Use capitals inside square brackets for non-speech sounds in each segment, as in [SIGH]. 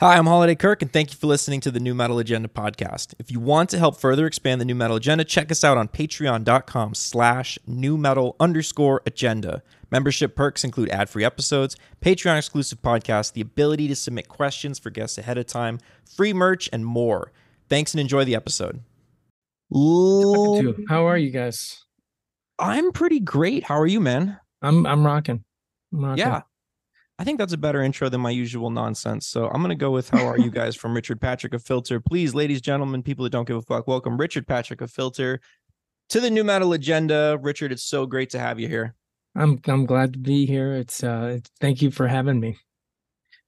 Hi, I'm Holiday Kirk, and thank you for listening to the Nu Metal Agenda podcast. If you want to help further expand the Nu Metal Agenda, check us out on patreon.com slash new metal underscore agenda. Membership perks include ad-free episodes, Patreon exclusive podcasts, the ability to submit questions for guests ahead of time, free merch, and more. Thanks and enjoy the episode. How are you guys? I'm pretty great. How are you, man? I'm I'm rocking. I'm rocking. Yeah. I think that's a better intro than my usual nonsense. So I'm gonna go with how are you [LAUGHS] guys from Richard Patrick of Filter. Please, ladies, gentlemen, people that don't give a fuck, welcome Richard Patrick of Filter to the Nu Metal Agenda. Richard, it's so great to have you here. I'm I'm glad to be here. It's uh thank you for having me.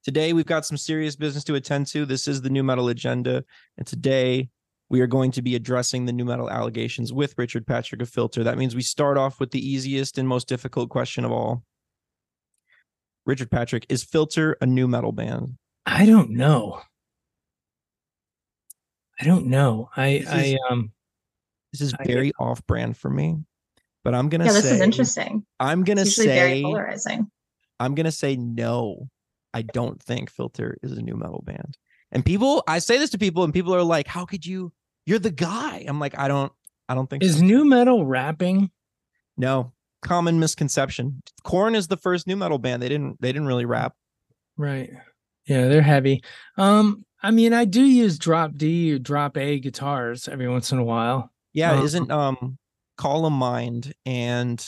Today we've got some serious business to attend to. This is the Nu Metal Agenda, and today we are going to be addressing the nu metal allegations with Richard Patrick of Filter. That means we start off with the easiest and most difficult question of all. Richard Patrick, is Filter a nu metal band? I don't know. I don't know. I This I um This is I- very off-brand for me, but I'm gonna Yeah, this is interesting. I'm gonna It's usually very say polarizing. I'm gonna say no. I don't think Filter is a nu metal band. And people, I say this to people, and people are like, "How could you? You're the guy." I'm like, I don't, I don't think is so. nu metal rapping? No, common misconception. Korn is the first nu metal band. They didn't, they didn't really rap. Right. Yeah, they're heavy. Um I mean, I do use drop D or drop A guitars every once in a while. Yeah, Uh, isn't um, Call of Mind and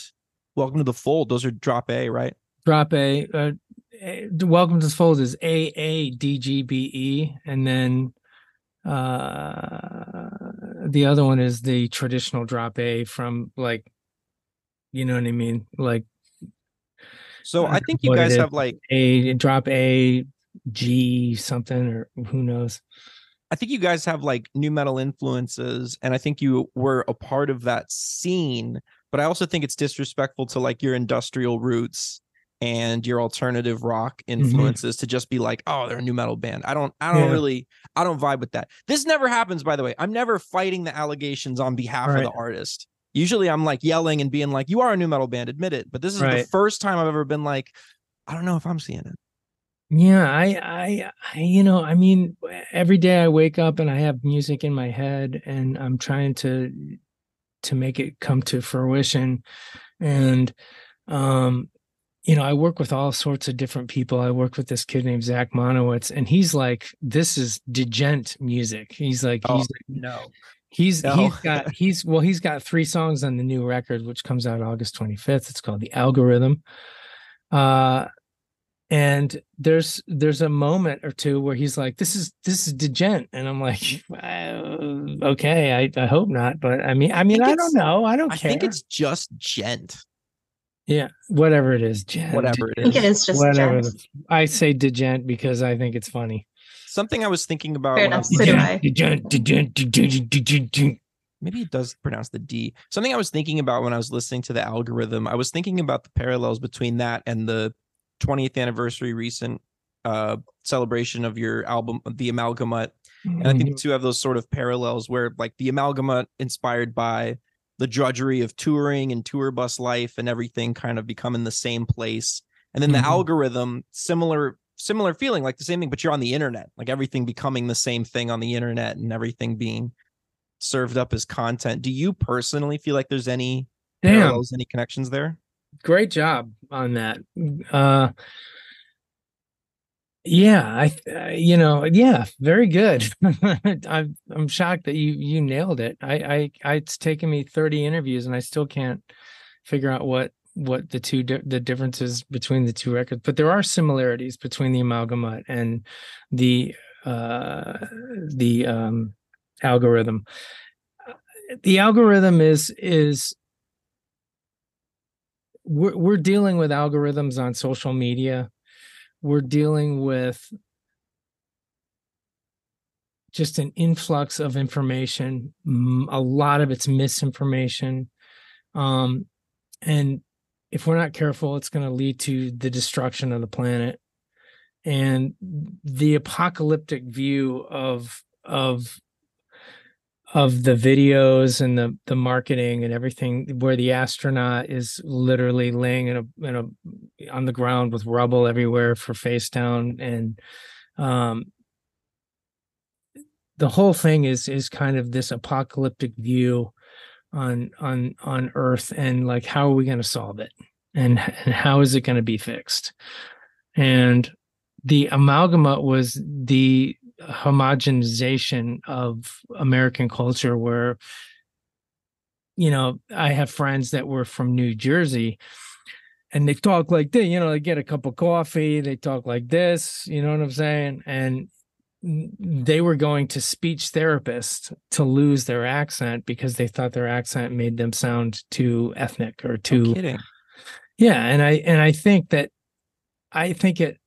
Welcome to the Fold? Those are drop A, right? Drop A uh welcome to the fold is A A D G B E and then uh the other one is the traditional drop A from like you know what I mean? Like So I I think you guys have like a drop A G something or who knows. I think you guys have like nu metal influences, and I think you were a part of that scene. But I also think it's disrespectful to like your industrial roots and your alternative rock mm-hmm. influences to just be like, oh, they're a nu metal band. I don't, I don't Yeah. really, I don't vibe with that. This never happens, by the way. I'm never fighting the allegations on behalf of the artist. Usually, I'm like yelling and being like, "You are a nu metal band, admit it." But this is the first time I've ever been like, "I don't know if I'm seeing it." Yeah, I, I, I, you know, I mean, every day I wake up and I have music in my head, and I'm trying to, to make it come to fruition, and, um, you know, I work with all sorts of different people. I work with this kid named Zach Monowitz, and he's like, "This is degent music." He's like, Oh, he's no. He's No. he's got he's well he's got three songs on the new record which comes out August 25th. It's called The Algorithm. Uh and there's there's a moment or two where he's like this is this is degent and I'm like [LAUGHS] "Uh, okay, I I hope not, but I mean I mean think I don't know. I don't I care. think it's just djent. yeah, whatever it is. Jen, Whatever it I think it is. is just whatever djent. the, I say degent because I think it's funny. Something I was thinking about. Fair enough. So do I. Maybe it does pronounce the D. Something I was thinking about when I was listening to the algorithm, I was thinking about the parallels between that and the 20th anniversary recent uh celebration of your album, The Amalgamut. And I think the two have those sort of parallels where like the Amalgamut inspired by the drudgery of touring and tour bus life and everything kind of becoming the same place. And then the Mhm. algorithm, similar similar feeling, like the same thing, but you're on the internet, like everything becoming the same thing on the internet and everything being served up as content. Do you personally feel like there's any Damn. parallels, any connections there? great job on that uh yeah i uh, you know yeah very good [LAUGHS] i'm i'm shocked that you you nailed it i i I- it's taken me 30 interviews and i still can't figure out what what the two di- the differences between the two records but there are similarities between the amalgamut and the uh the um algorithm. The algorithm is is we're, we're dealing with algorithms on social media. We're dealing with just an influx of information. A lot of it's misinformation. Um and if we're not careful it's going to lead to the destruction of the planet. And the apocalyptic view of of of the videos and the the marketing and everything where the astronaut is literally laying in a in a on the ground with rubble everywhere for face down and um the whole thing is is kind of this apocalyptic view on on on earth and like how are we going to solve it and and how is it going to be fixed and the amalgamut was the homogenization of american culture where you know i have friends that were from new jersey and they talk like this, you know, they get a cup of coffee, they talk like this, you know what I'm saying? And they were going to speech therapists to lose their accent because they thought their accent made them sound too ethnic or too No kidding. yeah and i and i think that i think it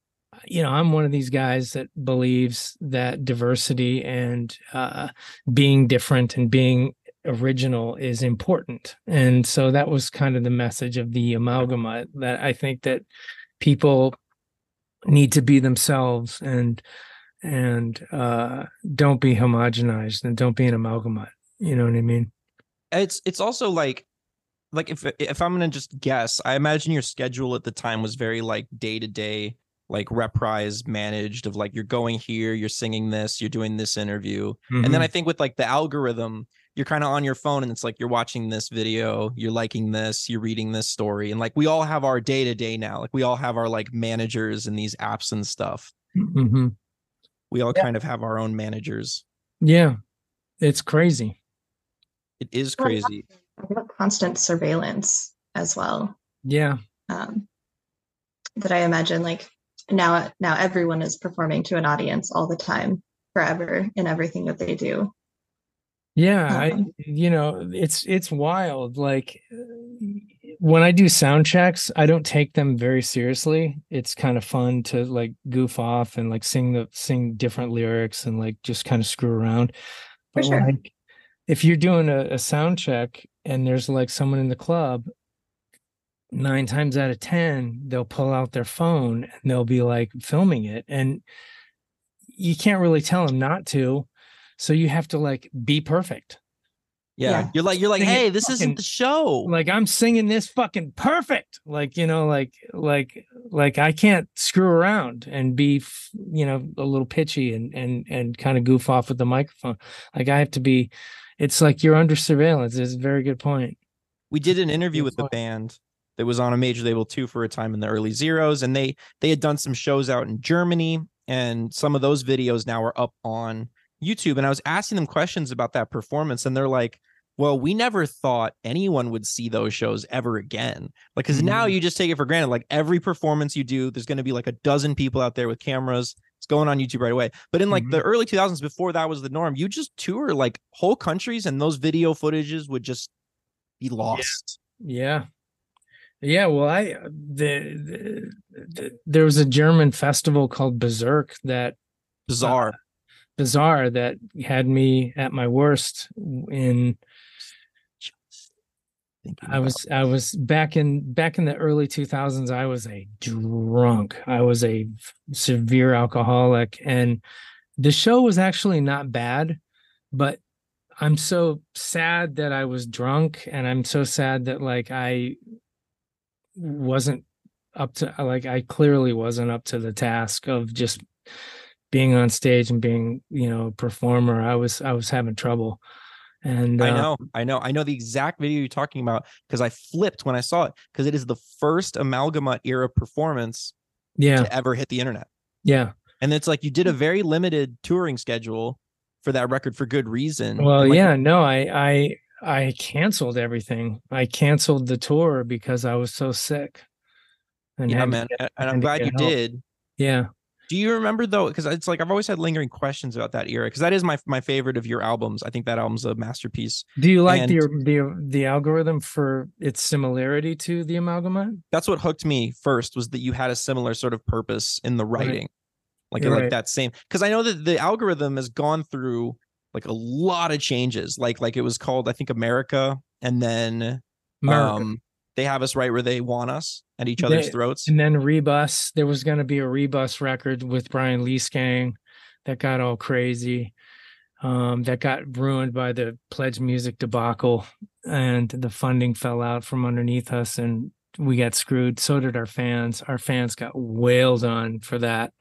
you know i'm one of these guys that believes that diversity and uh being different and being original is important and so that was kind of the message of the amalgamut that i think that people need to be themselves and and uh don't be homogenized and don't be an amalgamate you know what i mean It's it's also like like if if I'm gonna just guess, I imagine your schedule at the time was very like day to day, like reprise managed of like you're going here, you're singing this, you're doing this interview. And then Mhm. I think with like the algorithm, you're kind of on your phone and it's like you're watching this video, you're liking this, you're reading this story. And like we all have our day to day now. Like we all have our like managers and these apps and stuff. Mhm. We all Yeah. kind of have our own managers. yeah it's crazy It is Well, crazy. about constant surveillance as well. yeah Um, that I imagine like now now everyone is performing to an audience all the time, forever in everything that they do. Yeah, I Um, you know, it's it's wild. Like uh, when I do sound checks, I don't take them very seriously. It's kind of fun to like goof off and like sing the sing different lyrics and like just kind of screw around. For But sure. like if you're doing a, a sound check and there's like someone in the club, nine times out of ten, they'll pull out their phone and they'll be like filming it. And you can't really tell them not to. So you have to like be perfect. Yeah. Yeah. You're like, you're like, Sing hey, this fucking- isn't the show. Like I'm singing this fucking perfect. Like, you know, like like like I can't screw around and be, f- you know, a little pitchy and and and kind of goof off with the microphone. Like I have to be it's like you're under surveillance. It's a very good point. we did an interview with the band that was on a major label too for a time in the early zeros and they they had done some shows out in germany and some of those videos now are up on youtube and i was asking them questions about that performance and they're like well we never thought anyone would see those shows ever again like because now Mhm. you just take it for granted like every performance you do there's going to be like a dozen people out there with cameras it's going on youtube right away. But in like the mm-hmm. early 2000s before that was the norm you just tour like whole countries and those video footages would just be lost. Yeah. Yeah, well, I uh, the, the, the there was a German festival called Berserk that uh, bizarre. Bizarre that had me at my worst in thinking I about was I was back in back in the early 2000s I was a drunk. I was a severe alcoholic and the show was actually not bad, but I'm so sad that I was drunk and I'm so sad that like I wasn't up to like I clearly wasn't up to the task of just being on stage and being, you know, a performer. I was I was having trouble. And I uh, know, I know, I know the exact video you're talking about because I flipped when I saw it because it is the first amalgamut era performance yeah, to ever hit the internet. yeah. And it's like you did a very limited touring schedule for that record for good reason. Well, like, yeah, no, I I I canceled everything. I canceled the tour because I was so sick. And yeah, to man. And and I'm glad you help. did. Yeah. Do you remember though? Because it's like I've always had lingering questions about that era because that is my my favorite of your albums. I think that album's a masterpiece. Do you like And- the the the algorithm for its similarity to the amalgamut? That's what hooked me first was that you had a similar sort of purpose in the Right. writing, like You're like right. that same. Because I know that the algorithm has gone through like a lot of changes. Like like it was called I think America, and then America. um they have us right where they want us at each other's They- throats. and then Rebus. There was going to be a Rebus record with Brian Liesegang that got all crazy. Um, that got ruined by the pledge music debacle, and the funding fell out from underneath us, and we got screwed. So did our fans. Our fans got wailed on for that.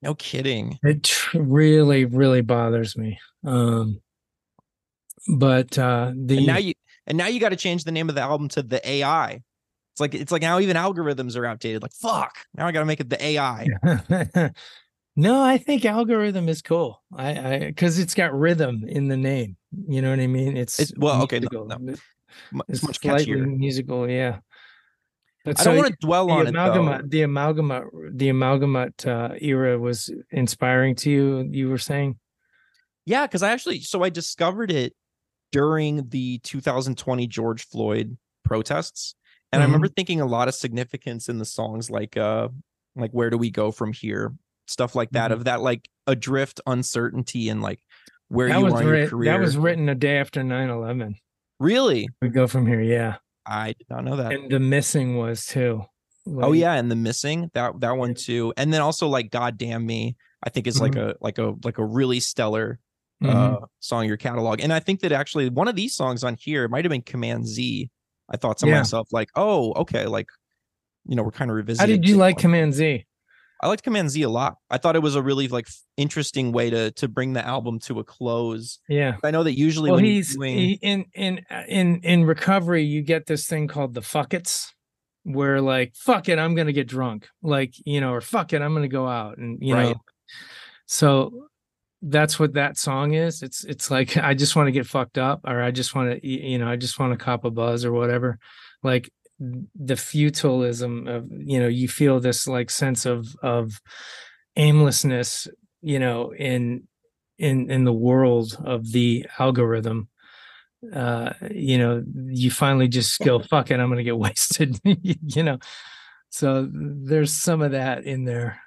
No kidding. It tr- really, really bothers me. Um, but uh, the And now you and now you got to change the name of the album to the AI. It's like it's like now even algorithms are outdated. Like fuck. Now I got to make it the AI. [LAUGHS] no, I think algorithm is cool. I, I, because it's got rhythm in the name. You know what I mean? It's, It's- well, okay, no, musical. no. It's It's much catchier. musical, yeah. But I so don't want to dwell on it though. amalgamut, the amalgamut, the amalgamut uh, era was inspiring to you. You were saying, Yeah, because I actually so I discovered it during the 2020 George Floyd protests. And I Mm-hmm. remember thinking a lot of significance in the songs like uh like where do we go from here? Stuff like that, Mhm. of that like adrift uncertainty and like where that you was are in your career. that was written a day after 9-11. really? We go from here, yeah. I did not know that. And the missing was too. oh yeah, and the missing, that that one too. And then also like God damn me, I think is like a like a like a really stellar mhm. uh song your catalog. And I think that actually one of these songs on here might have been Command Z. I thought to Yeah. myself, like, oh, okay, like you know, we're kind of revisiting. How did you like Command Z? I liked Command Z a lot. I thought it was a really like interesting way to to bring the album to a close. Yeah. I know that usually Well, when he's doing he, in in uh, in in recovery. You get this thing called the fuckets, where like fuck it, I'm gonna get drunk, like you know, or fuck it, I'm gonna go out, and you Right. know. So that's what that song is. It's it's like [LAUGHS] I just want to get fucked up, or I just want to you know, I just want to cop a buzz or whatever. Like the futilism of you know, you feel this like sense of of aimlessness, you know, in in in the world of the algorithm uh you know you finally just go [LAUGHS] fuck it i'm gonna get [LAUGHS] wasted you know so there's some of that in there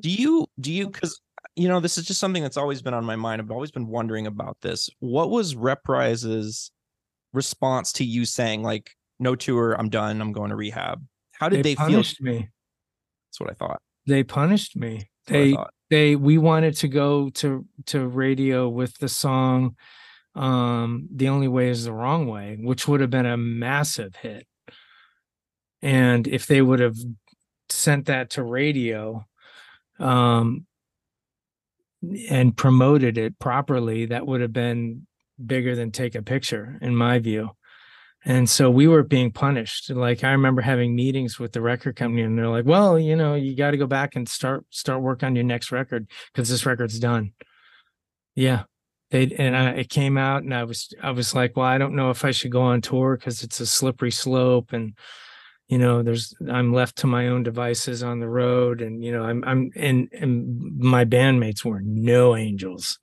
do you do you because you know this is just something that's always been on my mind. I've always been wondering about this. What was Reprise's response to you saying like no tour, I'm done, I'm going to rehab? How did they, feel? punished me That's what I thought. they punished me That's they they we wanted to go to to radio with the song um the only way is the wrong way which would have been a massive hit and if they would have sent that to radio um and promoted it properly that would have been bigger than take a picture in my view. And so we were being punished. Like i remember having meetings with the record company and they're like well you know you got to go back and start start work on your next record because this record's done. Yeah. They and I, it came out and i was i was like well i don't know if i should go on tour because it's a slippery slope and you know there's i'm left to my own devices on the road and you know i'm i'm and and my bandmates were no angels.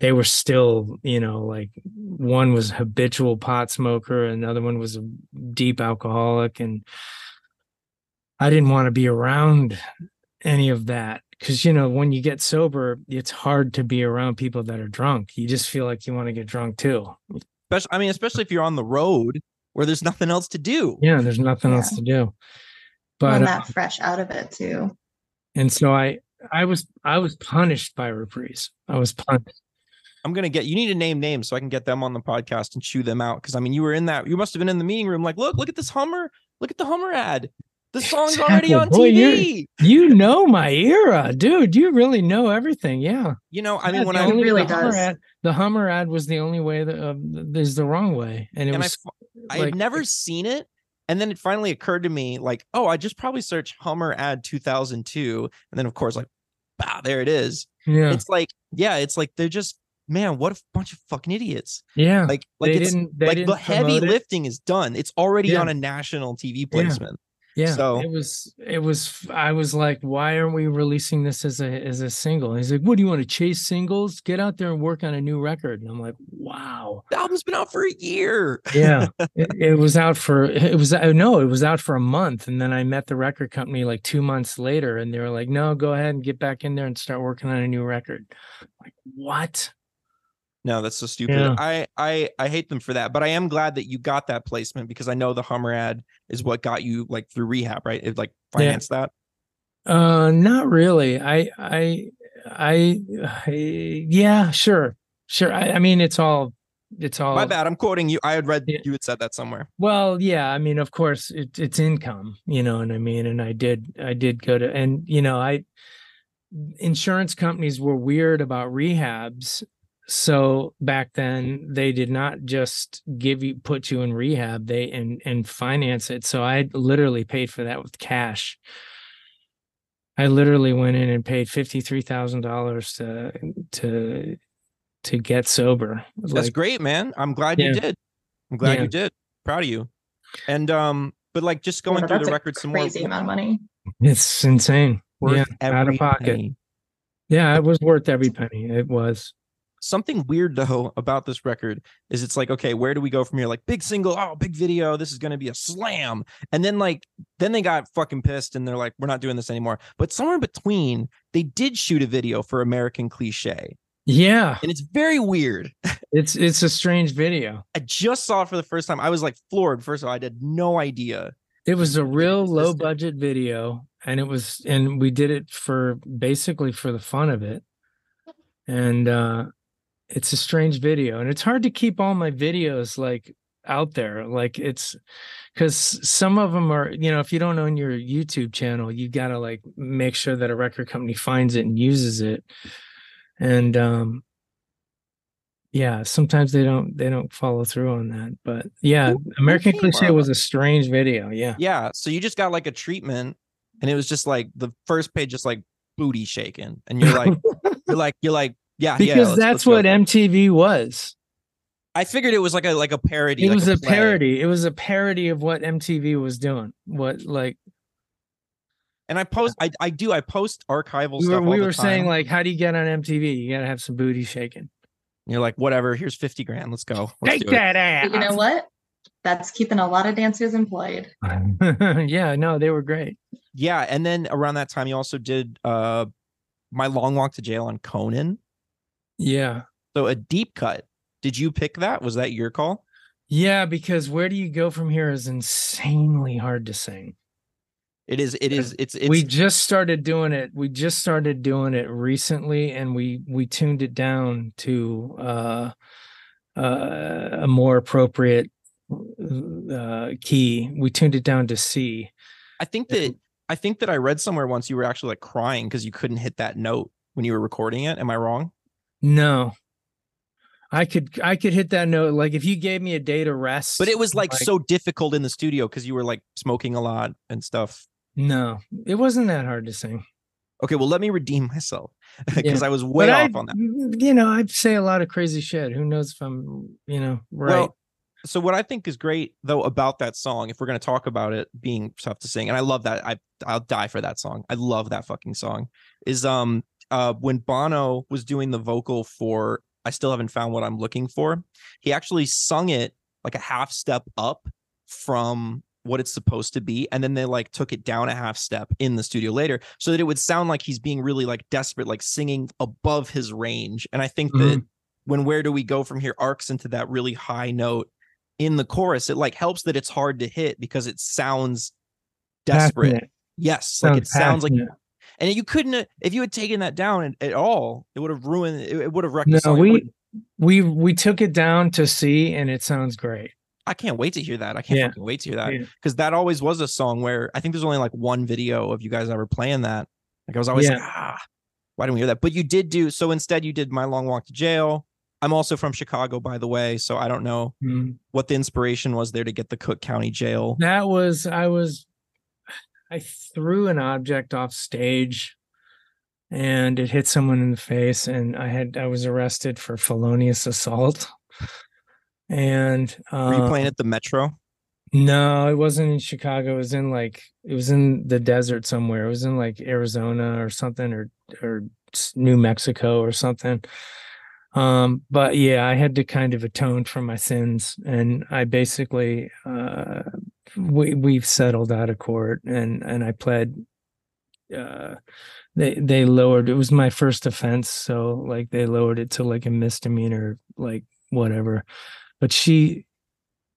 They were still you know like one was habitual pot smoker another one was a deep alcoholic and i didn't want to be around any of that. Because you know when you get sober it's hard to be around people that are drunk. You just feel like you want to get drunk too. Especially, I mean, especially if you're on the road where there's nothing else to do. yeah there's nothing else to do But but uh, that fresh out of it too. and so i i was i was punished by reprise i was punished I'm gonna get you need to name names so I can get them on the podcast and chew them out. Because I mean, you were in that. You must have been in the meeting room. Like, look, look at this Hummer. Look at the Hummer ad. The song's already on Boy, TV. you know my era dude you really know everything yeah You know, I mean, when I really does. ad, the Hummer ad was the only way that uh, is the wrong way, and it and was I had like- never seen it. And then it finally occurred to me, like, oh, I just probably search Hummer ad 2002. And then, of course, like, wow, there it is. yeah, It's like, yeah, it's like they're just, man, what a bunch of fucking idiots. yeah. Like, like they it's like the heavy it. lifting is done. It's already Yeah. on a national TV placement. Yeah, so- it was. It was. I was like, why aren't we releasing this as a as a single? And he's like, what do you want to chase singles? Get out there and work on a new record. And I'm like, wow. The album's been out for a year. Yeah, [LAUGHS] it, it was out for it was no, it was out for a month, and then I met the record company like two months later, and they were like, no, go ahead and get back in there and start working on a new record. like what? No, that's so stupid. Yeah. I I I hate them for that, but I am glad that you got that placement because I know the Hummer ad is what got you like through rehab, right? It like Yeah. financed that. Uh, not really. I, I, I, I [SIGHS] yeah, sure, sure. I, I mean, it's all, it's all. My bad. I'm quoting you. I had read Yeah. you had said that somewhere. Well, yeah. I mean, of course, it, it's income, you know what I mean. And I did, I did go to, and you know, I, insurance companies were weird about rehabs so back then they did not just give you put you in rehab they and and finance it so i literally paid for that with cash i literally went in and paid $53000 to to to get sober That's like great, man. I'm glad Yeah. you did. I'm glad Yeah. you did. Proud of you. And um, but like just going Yeah, through the a record some more. crazy amount of money. it's insane worth yeah out of pocket penny. yeah it was worth every penny it was Something weird though about this record is it's like, okay, where do we go from here? Like big single, oh, big video, this is gonna be a slam. And then like then they got fucking pissed and they're like, we're not doing this anymore. But somewhere in between, they did shoot a video for American Cliche. yeah And it's very weird. [LAUGHS] it's it's a strange video I just saw it for the first time. I was like floored. First of all, I had no idea. It was a real low budget video, and it was, and we did it for basically for the fun of it. And uh it's a strange video, and it's hard to keep all my videos like out there. Like it's because some of them are, you know, if you don't own your YouTube channel, you got to like make sure that a record company finds it and uses it. And um yeah, sometimes they don't they don't follow through on that. But yeah, American Cliche was a strange video. Yeah. Yeah. So you just got like a treatment, and it was just like the first page, just like booty shaking, and you're like, you're like, you're like, yeah, yeah. because let's- that's let's what. MTV was. I figured it was like a like a parody. It like was a, play. parody. It was a parody of what MTV was doing. What like And I post, I I do, I post archival we stuff. were all we the were saying like, how do you get on MTV? You gotta have some booty shaking. And you're like, whatever. Here's fifty grand. Let's go. Let's Take do that ass. But you know what? That's keeping a lot of dancers employed. [LAUGHS] yeah, no, they were great. Yeah, and then around that time, you also did uh my long walk to jail on Conan. Yeah. So a deep cut. Did you pick that? Was that your call? Yeah, because where do you go from here is insanely hard to sing. It is. It is. It's. It's. we just started doing it. We just started doing it recently, and we we tuned it down to uh, uh, a more appropriate uh, key. We tuned it down to C. I think that. I think that I read somewhere once you were actually like crying because you couldn't hit that note when you were recording it. Am I wrong? No, I could I could hit that note. Like if you gave me a day to rest, But it was like so difficult in the studio because you were like smoking a lot and stuff. no, it wasn't that hard to sing. Okay, well, let me redeem myself because [LAUGHS] Yeah. I was way but off I, on that. You know, I say a lot of crazy shit. Who knows if I'm, you know, right? Well, so what I think is great though about that song, if we're going to talk about it being tough to sing, and I love that, I I'll die for that song. I love that fucking song. Is um uh when Bono was doing the vocal for "I Still Haven't Found What I'm Looking For," he actually sung it like a half step up from what it's supposed to be and then they like took it down a half step in the studio later so that it would sound like he's being really like desperate like singing above his range and i think that when where do we go from here arcs into that really high note in the chorus it like helps that it's hard to hit because it sounds desperate Passionate. yes like it sounds like passionate. And you couldn't have- if you had taken that down at, all it would have ruined it, it would have wrecked No, we we we took it down to C, and it sounds great. i can't wait to hear that i can't Yeah. wait to hear that Yeah. because that always was a song where i think there's only like one video of you guys ever playing that like i was always like ah why didn't we hear that but you did do so instead you did my long walk to jail i'm also from chicago by the way so i don't know Mm. what the inspiration was there to get the cook county jail That was I was I threw an object off stage and it hit someone in the face and I had I was arrested for felonious assault. And were you uh, playing at the metro no, it wasn't in Chicago. It was in like it was in the desert somewhere. It was in like Arizona or something or or New Mexico or something. Um, but yeah, I had to kind of atone for my sins and I basically uh we we've settled out of court and and I pled uh they they lowered it was my first offense so like they lowered it to like a misdemeanor like whatever. But she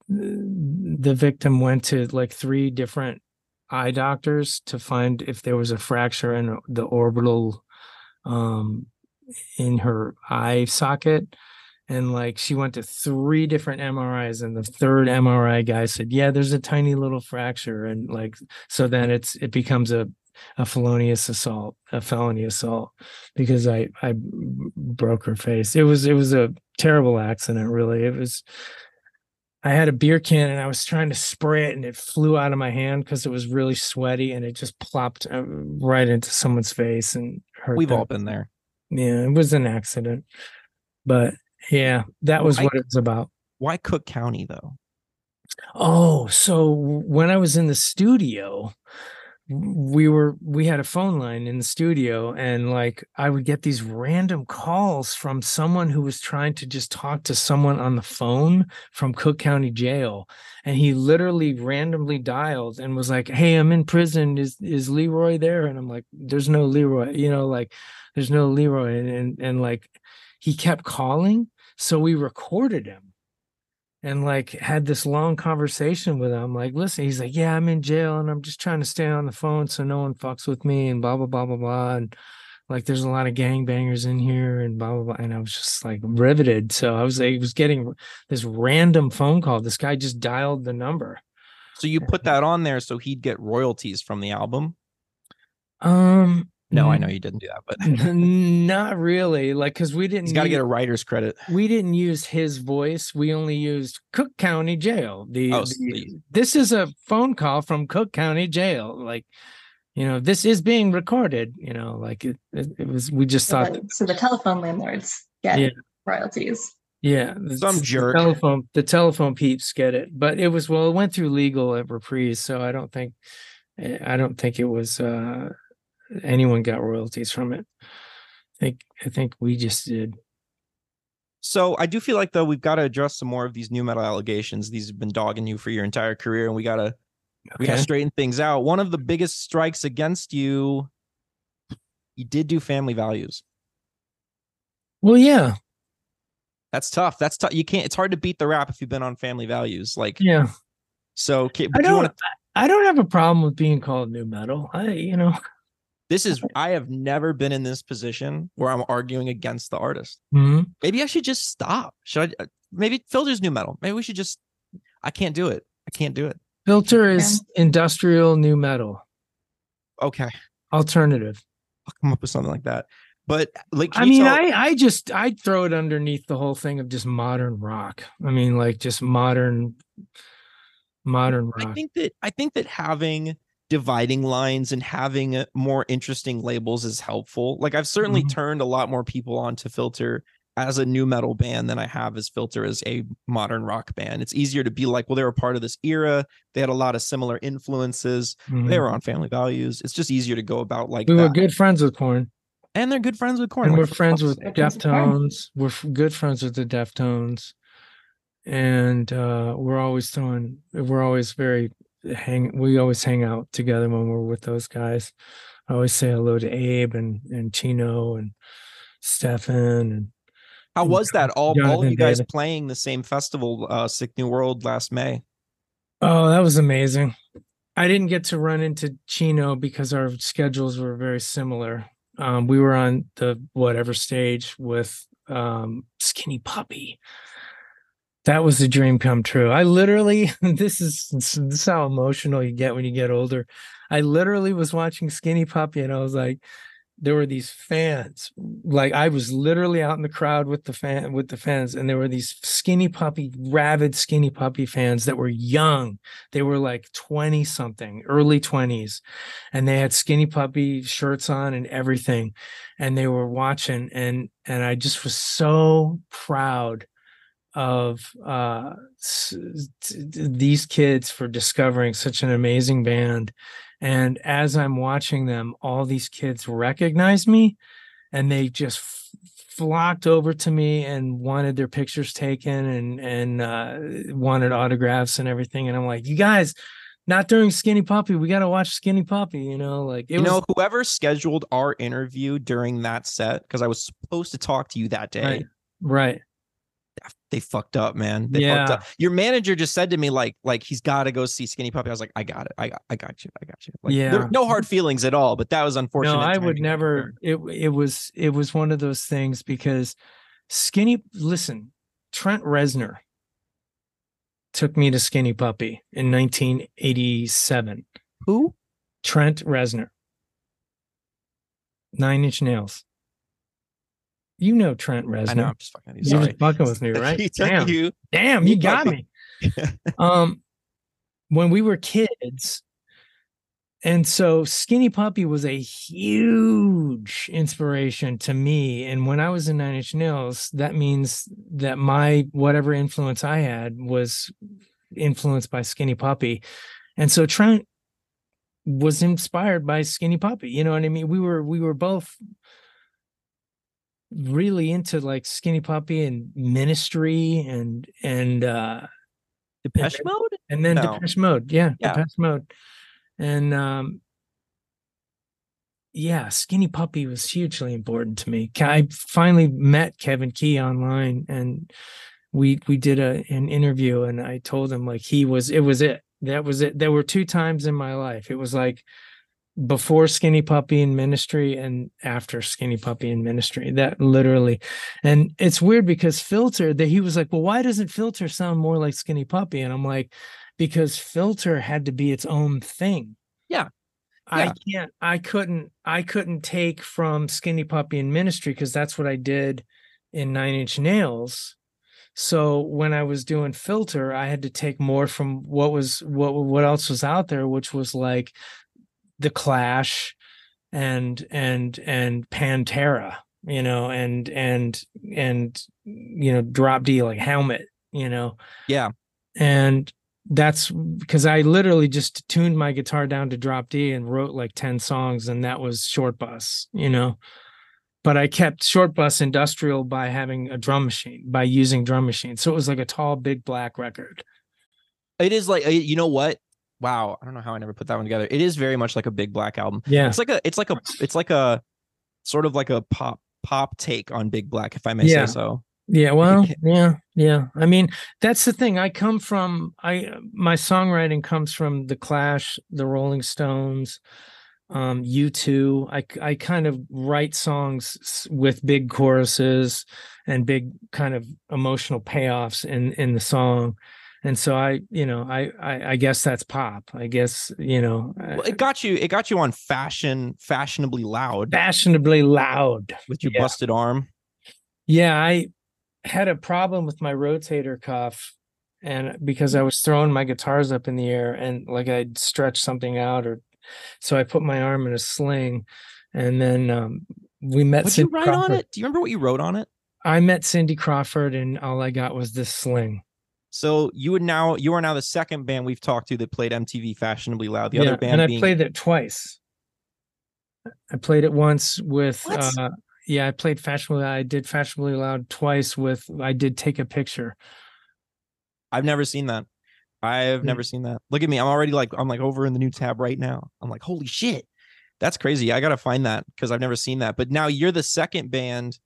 the victim went to like three different eye doctors to find if there was a fracture in the orbital um in her eye socket and like she went to three different MRIs and the third MRI guy said yeah there's a tiny little fracture and like so then it's it becomes a a felonious assault, a felony assault, because I I broke her face. It was it was a terrible accident. Really, it was. I had a beer can and I was trying to spray it and it flew out of my hand because it was really sweaty and it just plopped uh, right into someone's face and hurt. We've them. all been there. Yeah, it was an accident, but yeah, that was I- what it was about. Why Cook County though? Oh, so when I was in the studio, we were we had a phone line in the studio and like I would get these random calls from someone who was trying to just talk to someone on the phone from Cook County Jail and he literally randomly dialed and was like, "Hey, I'm in prison. Is is Leroy there?" And I'm like, "There's no Leroy." You know, like there's no Leroy and and, and like he kept calling, so we recorded him and like had this long conversation with him. Like, listen, he's like, yeah, I'm in jail and I'm just trying to stay on the phone so no one fucks with me and blah blah blah blah blah. And like, there's a lot of gangbangers in here and blah blah blah. And I was just like riveted. So I was like, was getting this random phone call. This guy just dialed the number. So you put that on there so he'd get royalties from the album? Um, No, I know you didn't do that, but not really. Like, cause we didn't. he's got to get a writer's credit. we didn't use his voice. We only used Cook County Jail. The, Oh, so the- this is a phone call from Cook County Jail. Like, you know, this is being recorded. You know, like it. It, it was. We just So thought, the, so the telephone landlords get Yeah. royalties. yeah, the- Some the jerk. telephone. The telephone peeps get it, but it was well. It went through legal at Reprise, so I don't think. eh, I don't think it was. uh Anyone got royalties from it. I think. I think we just did. So I do feel like though we've got to address some more of these nu metal allegations. These have been dogging you for your entire career, and we gotta we gotta straighten things out. One of the mm. biggest strikes against you, you did do family values. Well, yeah, That's tough. That's tough. You can't. It's hard to beat the rap if you've been on family values. Like yeah. so. I do you don't. want to? I don't have a problem with being called nu metal. I, you know, This is. I have never been in this position where I'm arguing against the artist. Mhm. Maybe I should just stop. Should I? uh, Maybe filters nu metal. Maybe we should just. I can't do it. I can't do it. filter is industrial nu metal Okay, alternative. I'll come up with something like that. But like, I mean, tell- I I just I'd throw it underneath the whole thing of just modern rock. I mean, like just modern, modern rock. I think that I think that having dividing lines and having uh, more interesting labels is helpful. Like I've certainly Mhm. turned a lot more people on to Filter as a nu metal band than I have as Filter as a modern rock band. It's easier to be like, well, they were part of this era. They had a lot of similar influences. Mhm. They were on Family Values. It's just easier to go about like we were good friends with Korn, and they're good friends with Korn. and like, we're friends with sake. Good friends with Korn. Deftones. We're good friends with the Deftones, and uh, we're always throwing. We're always very hang. We always hang out together when we're with those guys. I always say hello to Abe and and Chino and Stefan and How was that? All all of you guys Davis. playing the same festival, uh, Sick New World last May. Oh, that was amazing. I didn't get to run into Chino because our schedules were very similar. Um, we were on the whatever stage with um, Skinny Puppy. That was a dream come true. I literally, [LAUGHS] this is this is how emotional you get when you get older. I literally was watching Skinny Puppy and I was like, there were these fans. Like I was literally out in the crowd with the fan with the fans, and there were these skinny puppy, rabid skinny puppy fans that were young. They were like 20 something, early 20s, and they had skinny puppy shirts on and everything. And they were watching, and and I just was so proud of uh s- t- t- these kids for discovering such an amazing band. And as i'm watching them all these kids recognize me and they just f- flocked over to me and wanted their pictures taken and and uh wanted autographs and everything. And i'm like you guys not during skinny puppy. We got to watch skinny puppy you know like it you was know, whoever scheduled our interview during that set, because I was supposed to talk to you that day, right right they fucked up, man. They Yeah. fucked up. Your manager just said to me, like, like he's got to go see Skinny Puppy. I was like, I got it. I got, I got you. I got you. Like, Yeah. no hard feelings at all. But that was unfortunate. No, I would never. It it was it was one of those things because Skinny. Listen, Trent Reznor took me to Skinny Puppy in 1987. Who? Trent Reznor. Nine Inch Nails. You know Trent Reznor. I know. I'm just fucking. You're Sorry. just fucking with me, [LAUGHS] right? You took Damn, you. damn, you you got me. [LAUGHS] um, when we were kids, and so Skinny Puppy was a huge inspiration to me. And when I was in Nine Inch Nails, that means that my whatever influence I had was influenced by Skinny Puppy. And so Trent was inspired by Skinny Puppy. You know what I mean? We were we were both really into like Skinny Puppy and ministry and and uh Depeche Mode. and then No. Depeche Mode, yeah, Yeah. Depeche Mode, and um, yeah, Skinny Puppy was hugely important to me. I finally met cEvin Key online, and we we did a an interview, and I told him like he was it was it that was it. There were two times in my life. It was like before Skinny Puppy in ministry and after Skinny Puppy in ministry. That literally, and it's weird because Filter that he was like, well, why doesn't Filter sound more like Skinny Puppy? And I'm like, because Filter had to be its own thing. Yeah. I Yeah. can't. I couldn't. I couldn't take from Skinny Puppy in ministry because that's what I did in Nine Inch Nails. So when I was doing filter, I had to take more from what was what what else was out there, which was like the Clash and and and Pantera, you know, and and and you know, drop D like helmet, you know. Yeah. And that's because I literally just tuned my guitar down to drop D and wrote like 10 songs, and that was short bus, you know. But I kept short bus industrial by having a drum machine, by using drum machine. So it was like a tall, big black record. It is like uh, you know what? Wow, I don't know how I never put that one together. It is very much like a big black album. Yeah. It's like a it's like a it's like a sort of like a pop pop take on Big Black, if I may Yeah. say so. Yeah, well, yeah, yeah. I mean, that's the thing. I come from I my songwriting comes from the Clash, the Rolling Stones, um, U2. I I kind of write songs with big choruses and big kind of emotional payoffs in in the song. And so I, you know, I I, I guess that's pop. I guess, you know, uh, Well, it got you it got you on fashion fashionably loud fashionably loud. with your yeah. busted arm. Yeah, I had a problem with my rotator cuff and because I was throwing my guitars up in the air and like I'd stretch something out or so I put my arm in a sling and then um we met What'd you write on it? Do you remember what you wrote on it? I met Cindy Crawford and all I got was this sling. So you would now you are now the second band we've talked to that played MTV fashionably loud. The other band and I being played it twice. I played it once with What? uh yeah, I played fashionably I did fashionably loud twice with I did take a picture. I've never seen that. I've Hmm. never seen that. Look at me. I'm already like I'm like over in the new tab right now. I'm like, holy shit. That's crazy. I gotta find that because I've never seen that. But now you're the second band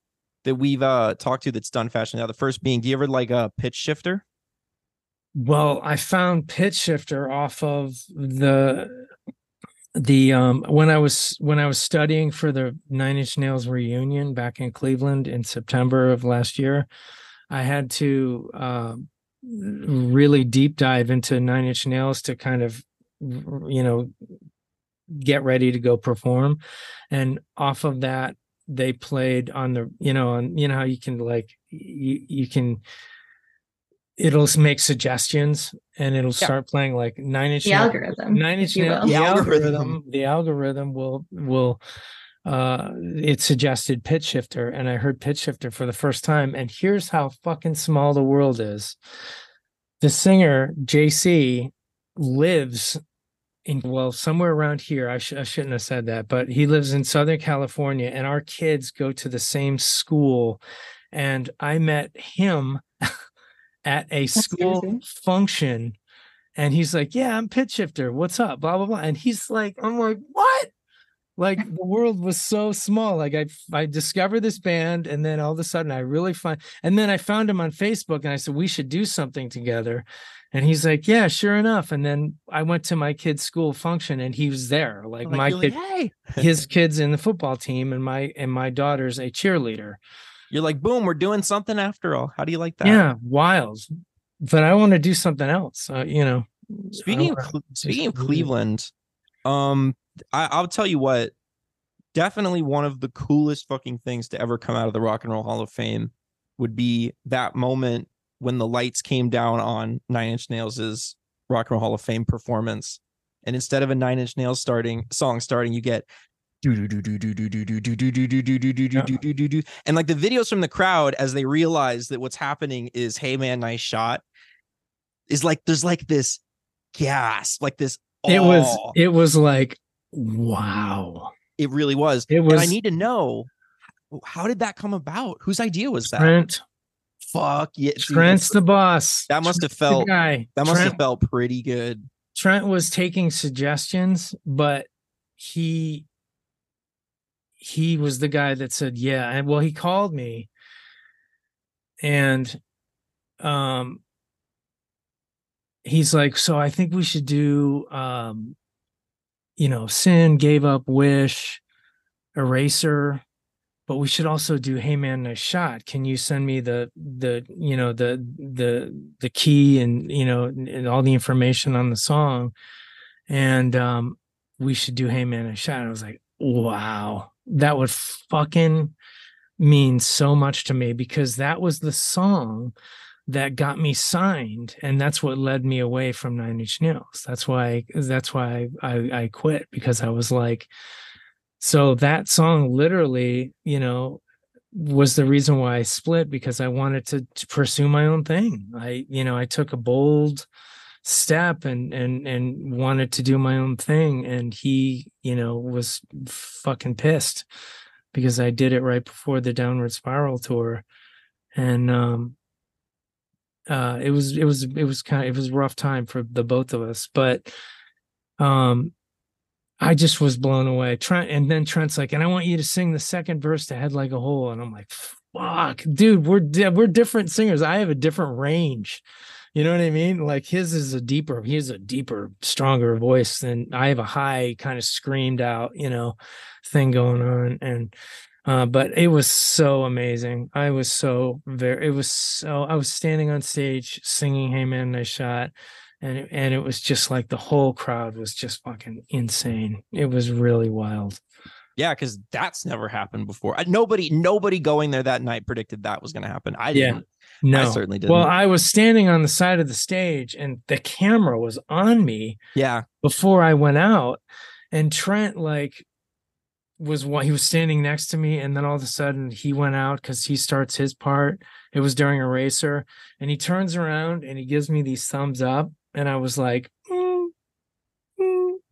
that we've uh talked to that's done fashion. Now the first being, do you ever like a pitch shifter? Well, I found Pitch Shifter off of the the um when I was when I was studying for the Nine Inch Nails reunion back in Cleveland in September of last year. I had to um really deep dive into Nine Inch Nails to kind of you know get ready to go perform, and off of that they played on the you know on you know how you can like you you can it'll make suggestions and it'll start playing like nine inch The Nails- algorithm. nine inch if you Nails- will. the The algorithm algorithm. the algorithm will will uh it suggested pitch shifter and i heard pitch shifter for the first time and here's how fucking small the world is the singer jc lives in well somewhere around here I, sh- I shouldn't have said that but he lives in southern california and our kids go to the same school and i met him at a school crazy. function and he's like yeah i'm pitch shifter. What's up? Blah blah blah and he's like i'm like what? Like the world was so small. Like i i discovered this band and then all of a sudden i really find and then i found him on facebook and i said we should do something together. And he's like yeah sure enough. And then i went to my kid's school function and he was there. Like, Like, my kid like, hey. his kids in the football team and my and my daughter's a cheerleader You're like, boom, we're doing something after all. How do you like that? yeah wild but i want to do something else uh, you know Speaking of Cle- speaking of. Cleveland, um, I, I'll tell you what. definitely one of the coolest fucking things to ever come out of the Rock and Roll Hall of Fame would be that moment when the lights came down on Nine Inch Nails' Rock and Roll Hall of Fame performance. And instead of a Nine Inch Nails starting song starting, you get and like the videos from the crowd as they realize that what's happening is hey man nice shot is like there's like this gas like this It was it was like wow. it really was It and I need to know how did that come about whose idea was that Trent. fuck yeah Trent's the boss. that must have felt guy. that must have felt pretty good Trent was taking suggestions, but he he was the guy that said, "Yeah." And well, he called me, and um, he's like, "So I think we should do, um, you know, sin, gave up, wish, eraser." But we should also do "Hey Man, nice shot." Can you send me the the you know the the the key and you know and all the information on the song? and um we should do hey man a shot i was like wow that would fucking mean so much to me because that was the song that got me signed and that's what led me away from nine inch nails. That's why that's why i i quit because i was like so that song literally you know was the reason why i split because i wanted to, to pursue my own thing. I you know i took a bold step and and and wanted to do my own thing and he you know was fucking pissed because I did it right before the downward spiral tour and um uh it was it was it was kind of it was a rough time for the both of us but um I just was blown away. Trent and then Trent's like, and I want you to sing the second verse to Head Like a Hole. And I'm like, fuck, dude, we're di- we're different singers. I have a different range. You know what I mean? Like his is a deeper, he has a deeper, stronger voice than I have a high kind of screamed out, you know, thing going on. And uh, but it was so amazing. I was so very it was so I was standing on stage singing Hey Man Nice Shot. And and it was just like the whole crowd was just fucking insane. It was really wild. Yeah because that's never happened before nobody nobody going there that night predicted that was going to happen i Yeah. didn't No, i certainly didn't well, I was standing on the side of the stage and the camera was on me yeah before I went out. And Trent, like, was what he was standing next to me. And then all of a sudden he went out because he starts his part. It was during Eraser. And he turns around and he gives me these thumbs up. And I was like,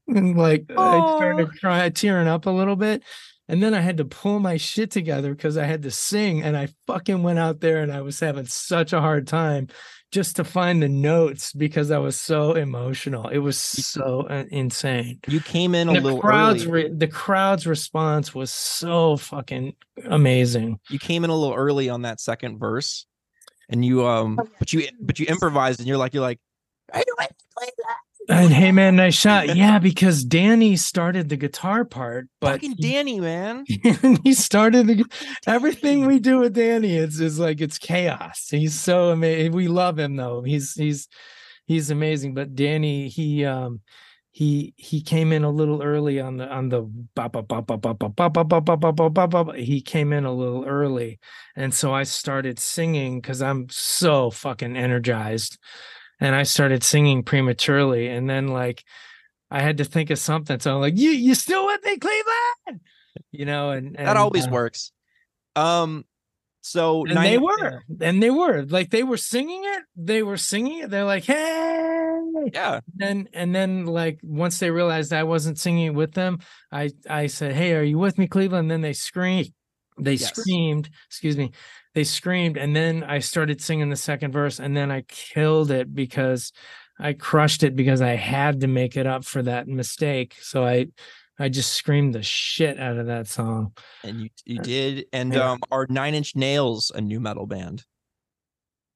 and [LAUGHS] like, I started crying, tearing up a little bit. And then I had to pull my shit together because I had to sing. And I fucking went out there and I was having such a hard time just to find the notes because I was so emotional. It was so uh, insane. you came in a And the little crowd's early re- the crowd's response was so fucking amazing. you came in a little early on that second verse and you um but you but you improvised and you're like you're like I know I play that and hey man, nice shot. Yeah, because Danny started the guitar part, but Fucking Danny, man. he started the, everything we do with Danny It's is like it's chaos. He's so amazing. We love him though. He's he's he's amazing. But Danny, he um he he came in a little early on the on the he came in a little early. And so I started singing because I'm so fucking energized and I started singing prematurely, and then like. I had to think of something, so I'm like, "You, you still with me, Cleveland?" You know, and, and that always uh, works um so and Nine they Inch were, and they were like they were singing it. They were singing it. They're like, "Hey!" Yeah And and then like once they realized I wasn't singing it with them, I I said, "Hey, are you with me, Cleveland?" And then they screamed. They Yes. screamed. Excuse me. They screamed, and then I started singing the second verse, and then I killed it because I crushed it because I had to make it up for that mistake. So I I just screamed the shit out of that song. and you you did and Yeah. um are Nine Inch Nails a nu metal band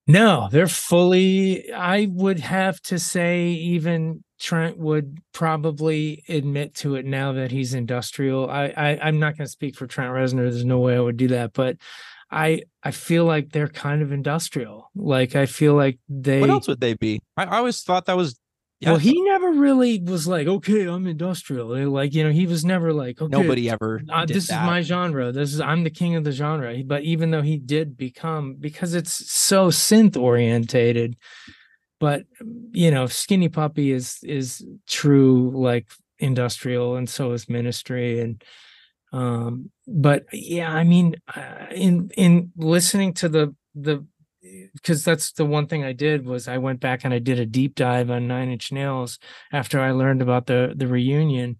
No, they're fully. I would have to say, even Trent would probably admit to it now that he's industrial. I, I I'm not going to speak for Trent Reznor. There's no way I would do that, but I I feel like they're kind of industrial. Like I feel like they. what else would they be I, I always thought that was Yeah. Well, he never really was like, okay, I'm industrial. Like, you know, he was never like, okay, Nobody ever. uh, this that. is my genre. This is I'm the king of the genre. But even though he did become because it's so synth orientated, but you know, Skinny Puppy is is true like industrial, and so is Ministry, and um. But yeah, I mean, uh, in in listening to the the because that's the one thing I did was I went back and I did a deep dive on Nine Inch Nails after I learned about the the reunion,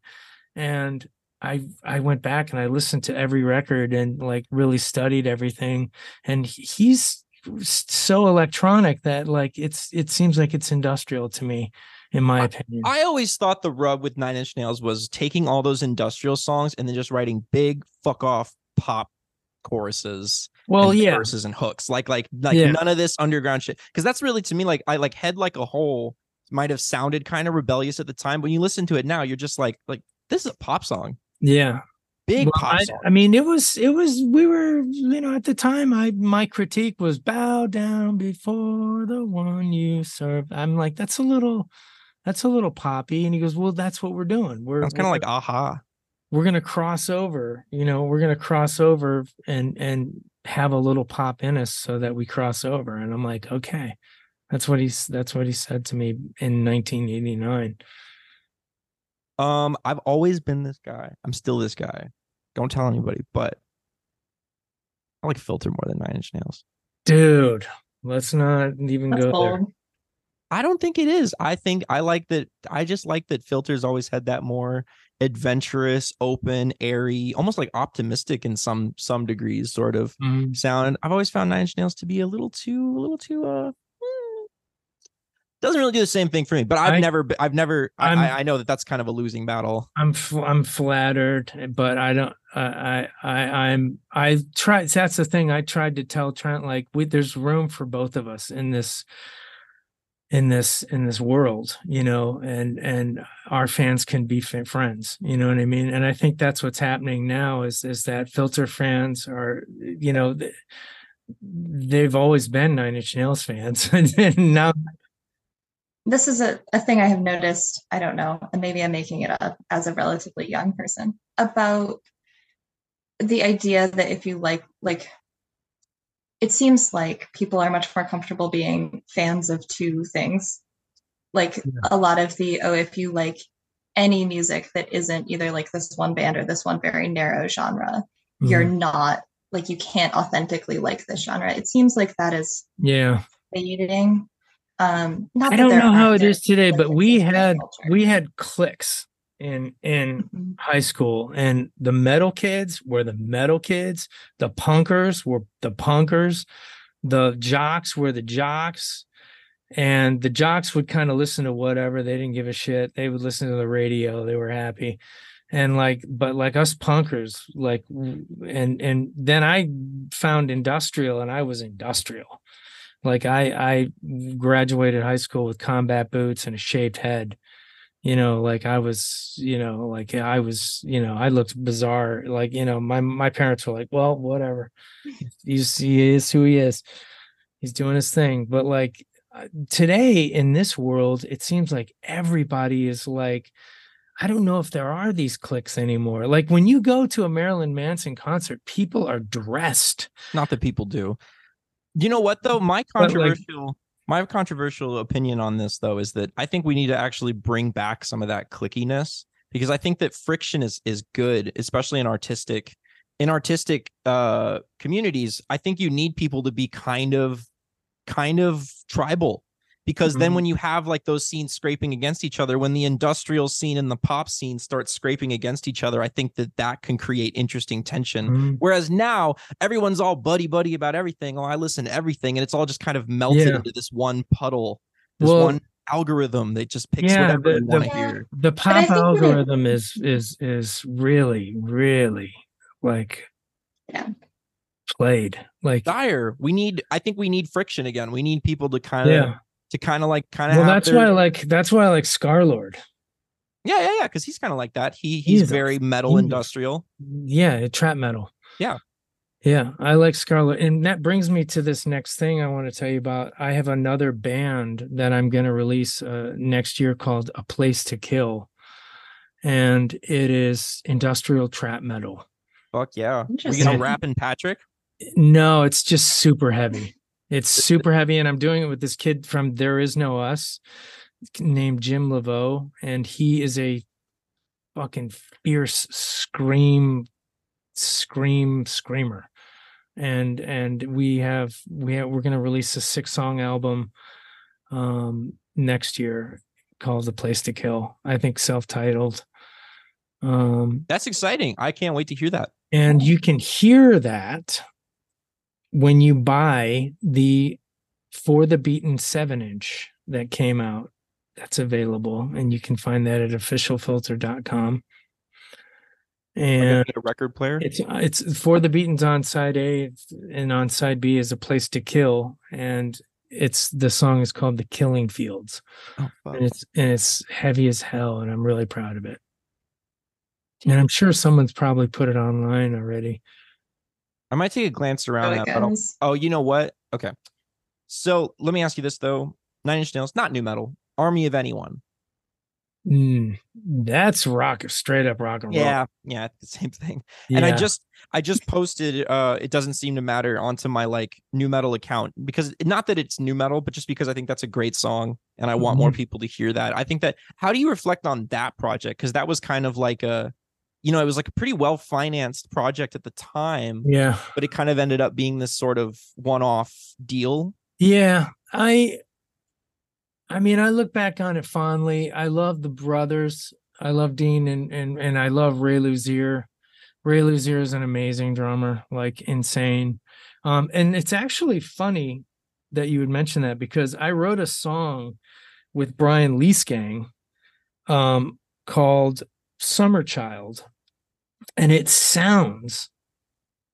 and I I went back and I listened to every record and like really studied everything. And he's so electronic that like it's it seems like it's industrial to me, in my opinion. I always thought the rub with Nine Inch Nails was taking all those industrial songs and then just writing big fuck off pop choruses well, and yeah, verses and hooks. Like like like Yeah. none of this underground shit. Because that's really to me like I like head like a hole might have sounded kind of rebellious at the time. When you listen to it now, you're just like like this is a pop song. yeah. Big Well, pop I, song. I mean, it was it was we were you know at the time I my critique was bow down before the one you serve. I'm like that's a little that's a little poppy, and he goes, well, that's what we're doing. We're Sounds kind of like aha. we're gonna cross over you know we're gonna cross over and and have a little pop in us so that we cross over and i'm like okay that's what he's that's what he said to me in 1989 Um, I've always been this guy. I'm still this guy. Don't tell anybody, but I like filter more than nine inch nails. dude let's not even That's go there bold. I don't think it is. I think I like that. I just like that filters always had that more adventurous, open, airy, almost like optimistic in some some degrees, sort of Mhm. sound. I've always found Nine Inch Nails to be a little too, a little too. uh mm, Doesn't really do the same thing for me, but I've I- never, I've never. I, I know that that's kind of a losing battle. i'm fl- i'm flattered but i don't I, I i i'm i tried that's the thing i tried to tell trent like we there's room for both of us in this in this in this world you know and and our fans can be friends you know what i mean? And i think that's what's happening now is is that filter fans are you know they've always been nine inch nails fans. [LAUGHS] And now This is a, a thing I have noticed, I don't know, and maybe I'm making it up as a relatively young person, about the idea that if you like like it seems like people are much more comfortable being fans of two things. Like Yeah. a lot of the oh, if you like any music that isn't either like this one band or this one very narrow genre, you're Mhm. not like you can't authentically like this genre. It seems like that is yeah fading. Um, not i don't know how it is today like, but we had culture. we had cliques in in Mhm. high school and the metal kids were the metal kids the punkers were the punkers the jocks were the jocks and the jocks would kind of listen to whatever they didn't give a shit they would listen to the radio they were happy and like but like us punkers like and and then i found industrial and i was industrial like i i graduated high school with combat boots and a shaved head you know like i was you know like i was you know i looked bizarre like you know my my parents were like well whatever. [LAUGHS] He's he is who he is. He's doing his thing. But like uh, today in this world it seems like everybody is like i don't know if there are these cliques anymore. Like when you go to a marilyn manson concert people are dressed. Not that people do. You know what though? My controversial my controversial opinion on this though is that I think we need to actually bring back some of that clickiness because I think that friction is is good, especially in artistic in artistic uh communities. I think you need people to be kind of kind of tribal because then Mhm. when you have like those scenes scraping against each other when the industrial scene and the pop scene start scraping against each other i think that that can create interesting tension Mhm. Whereas now everyone's all buddy buddy about everything. Oh, I listen to everything, and it's all just kind of melted Yeah. into this one puddle, this Well- one algorithm that just picks Yeah, whatever the- you want to the- hear. the pop think that it- algorithm is is is really really like Yeah. played like Dire. We need. I think we need friction again. We need people to kind of yeah to kind of like kind of. well that's why I like that's why I like Scarlxrd Yeah, yeah, yeah. Because he's kind of like that. He he's He's a- very metal he's a- industrial. yeah trap metal Yeah. Yeah, I like Scarlet. And that brings me to this next thing I want to tell you about. I have another band that I'm going to release uh, next year called A Place to Kill. And it is industrial trap metal. Fuck yeah. We're Interesting. gonna rap in Patrick. No, it's just super heavy. It's super heavy. And I'm doing it with this kid from There Is No Us named Jim Laveau. And he is a fucking fierce scream, scream, screamer. And and we have we have we're gonna release a six song album um next year called The Place to Kill. I think self-titled. Um That's exciting. I can't wait to hear that. and you can hear that when you buy the for the beaten seven inch that came out. That's available, and you can find that at officialfilter.com. Like And a record player. it's it's for the beaten's on side A and on side B is a place to kill, and it's the song is called the Killing Fields, Oh, fuck. and it's and it's heavy as hell, and I'm really proud of it. And I'm sure someone's probably put it online already. I might take a glance around that, but I'll- oh, you know what? Okay. So let me ask you this though: Nine Inch Nails, not nu metal. Army of Anyone. Mm, that's rock, straight up rock and roll. Yeah, yeah, the [LAUGHS] same thing. and I just I just posted uh it doesn't seem to matter onto my like nu metal account because not that it's nu metal but just because I think that's a great song and I want more people to hear that. I think that how do you reflect on that project cuz that was kind of like a you know it was like a pretty well financed project at the time yeah, but it kind of ended up being this sort of one-off deal. yeah. I, I mean, I look back on it fondly. I love the brothers. I love Dean and and and I love Ray Luzier. Ray Luzier is an amazing drummer, like insane. Um, and it's actually funny that you would mention that because I wrote a song with Brian Liesegang um, called Summer Child. And it sounds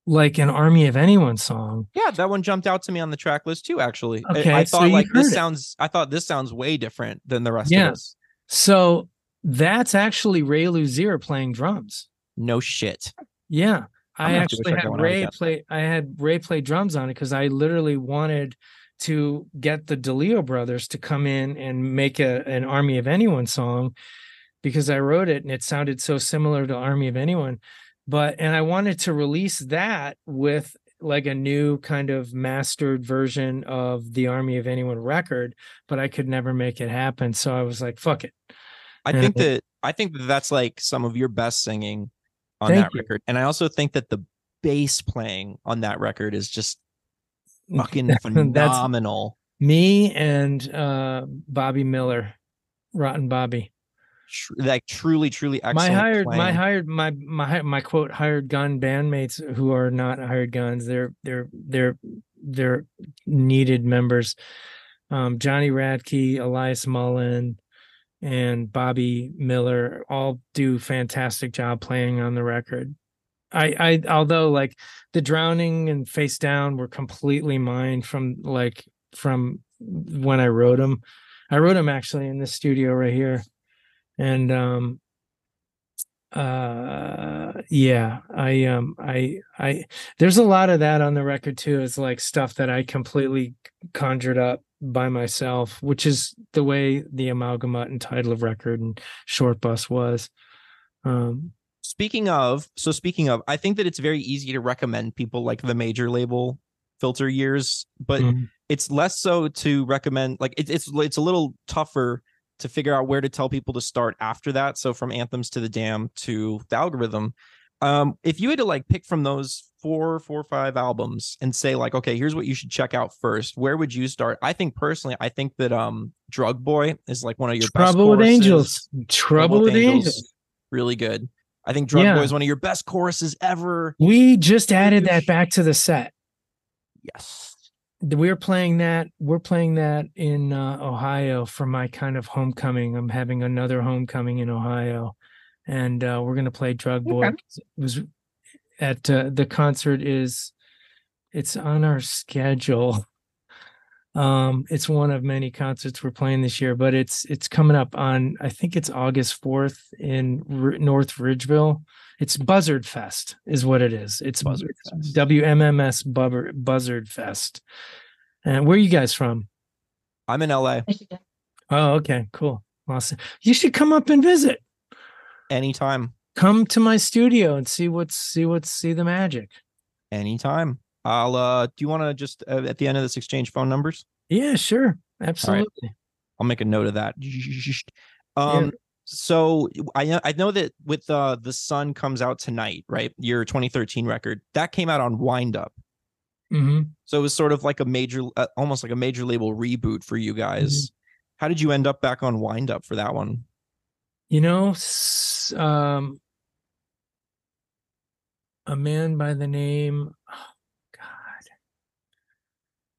like an Army of Anyone song. Yeah, that one jumped out to me on the track list too actually. I- Okay, I, so thought you like this it. sounds I thought this sounds way different than the rest Yeah. of us. So that's actually Ray Luzier playing drums. No shit. Yeah. I'm I gonna have to go actually had Ray play I had Ray play drums on it because I literally wanted to get the DeLeo brothers to come in and make a an Army of Anyone song because I wrote it and it sounded so similar to Army of Anyone. But and I wanted to release that with like a new kind of mastered version of the Army of Anyone record, but I could never make it happen. So I was like, fuck it. I Yeah. think that I think that that's like some of your best singing on that you. record, and I also think that the bass playing on that record is just [LAUGHS] fucking phenomenal. me and uh Bobby Miller, Rotten Bobby. Tr- like truly, truly excellent. my hired my hired my my my quote hired gun bandmates who are not hired guns they're they're they're they're needed members. Um jonny radtke elias mullen and bobby miller all do fantastic job playing on the record. I i although like the drowning and face down were completely mine from like from when i wrote them i wrote them actually in the studio right here and um uh yeah i um i i there's a lot of that on the record too it's like stuff that i completely conjured up by myself which is the way the amalgamut and title of record and short bus was um Speaking of, so speaking of, I think that it's very easy to recommend people like the major label filter years, but mhm. it's less so to recommend like it, it's it's a little tougher to figure out where to tell people to start after that so from anthems to the damned to the algorithm um if you had to like pick from those four four five albums and say like okay here's what you should check out first where would you start? I think personally i think that um drug boy is like one of your best trouble with angels. Trouble with angels. Really good. I think drug Yeah. boy is one of your best choruses ever. We just added that back to the set. Yes we're playing that we're playing that in uh, ohio for my kind of homecoming. I'm having another homecoming in ohio and uh, we're going to play drug boy Okay. it was at uh, the concert is it's on our schedule Um, it's one of many concerts we're playing this year, but it's it's coming up on I think it's August fourth in R- North Ridgeville. It's Buzzard Fest, is what it is. It's Buzzard Fest. WMMS Bubber, Buzzard Fest. And where are you guys from? I'm in LA Oh, okay, cool, awesome. You should come up and visit. anytime. Come to my studio and see what's see what's see the magic. Anytime. I'll uh do you want to just uh, at the end of this exchange phone numbers? Yeah, sure, absolutely. I'll make a note of that. [LAUGHS] Um so I know I know that with uh the sun comes out tonight, right? Your 2013 record. That came out on Wind Up. hmm So it was sort of like a major uh, almost like a major label reboot for you guys. How did you end up back on Wind Up for that one? You know, um, a man by the name,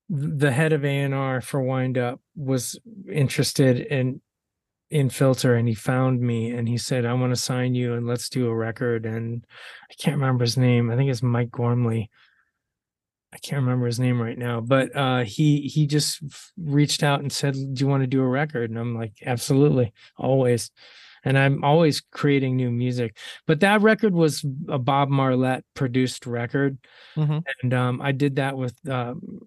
the head of A and R for Wind Up was interested in in Filter, and he found me, and he said, "I want to sign you, and let's do a record." And I can't remember his name. I think it's Mike Gormley. I can't remember his name right now, but uh, he he just reached out and said, "Do you want to do a record?" And I'm like, "Absolutely, always." And I'm always creating new music. But that record was a Bob Marlette produced record, Mhm. and um, I did that with um,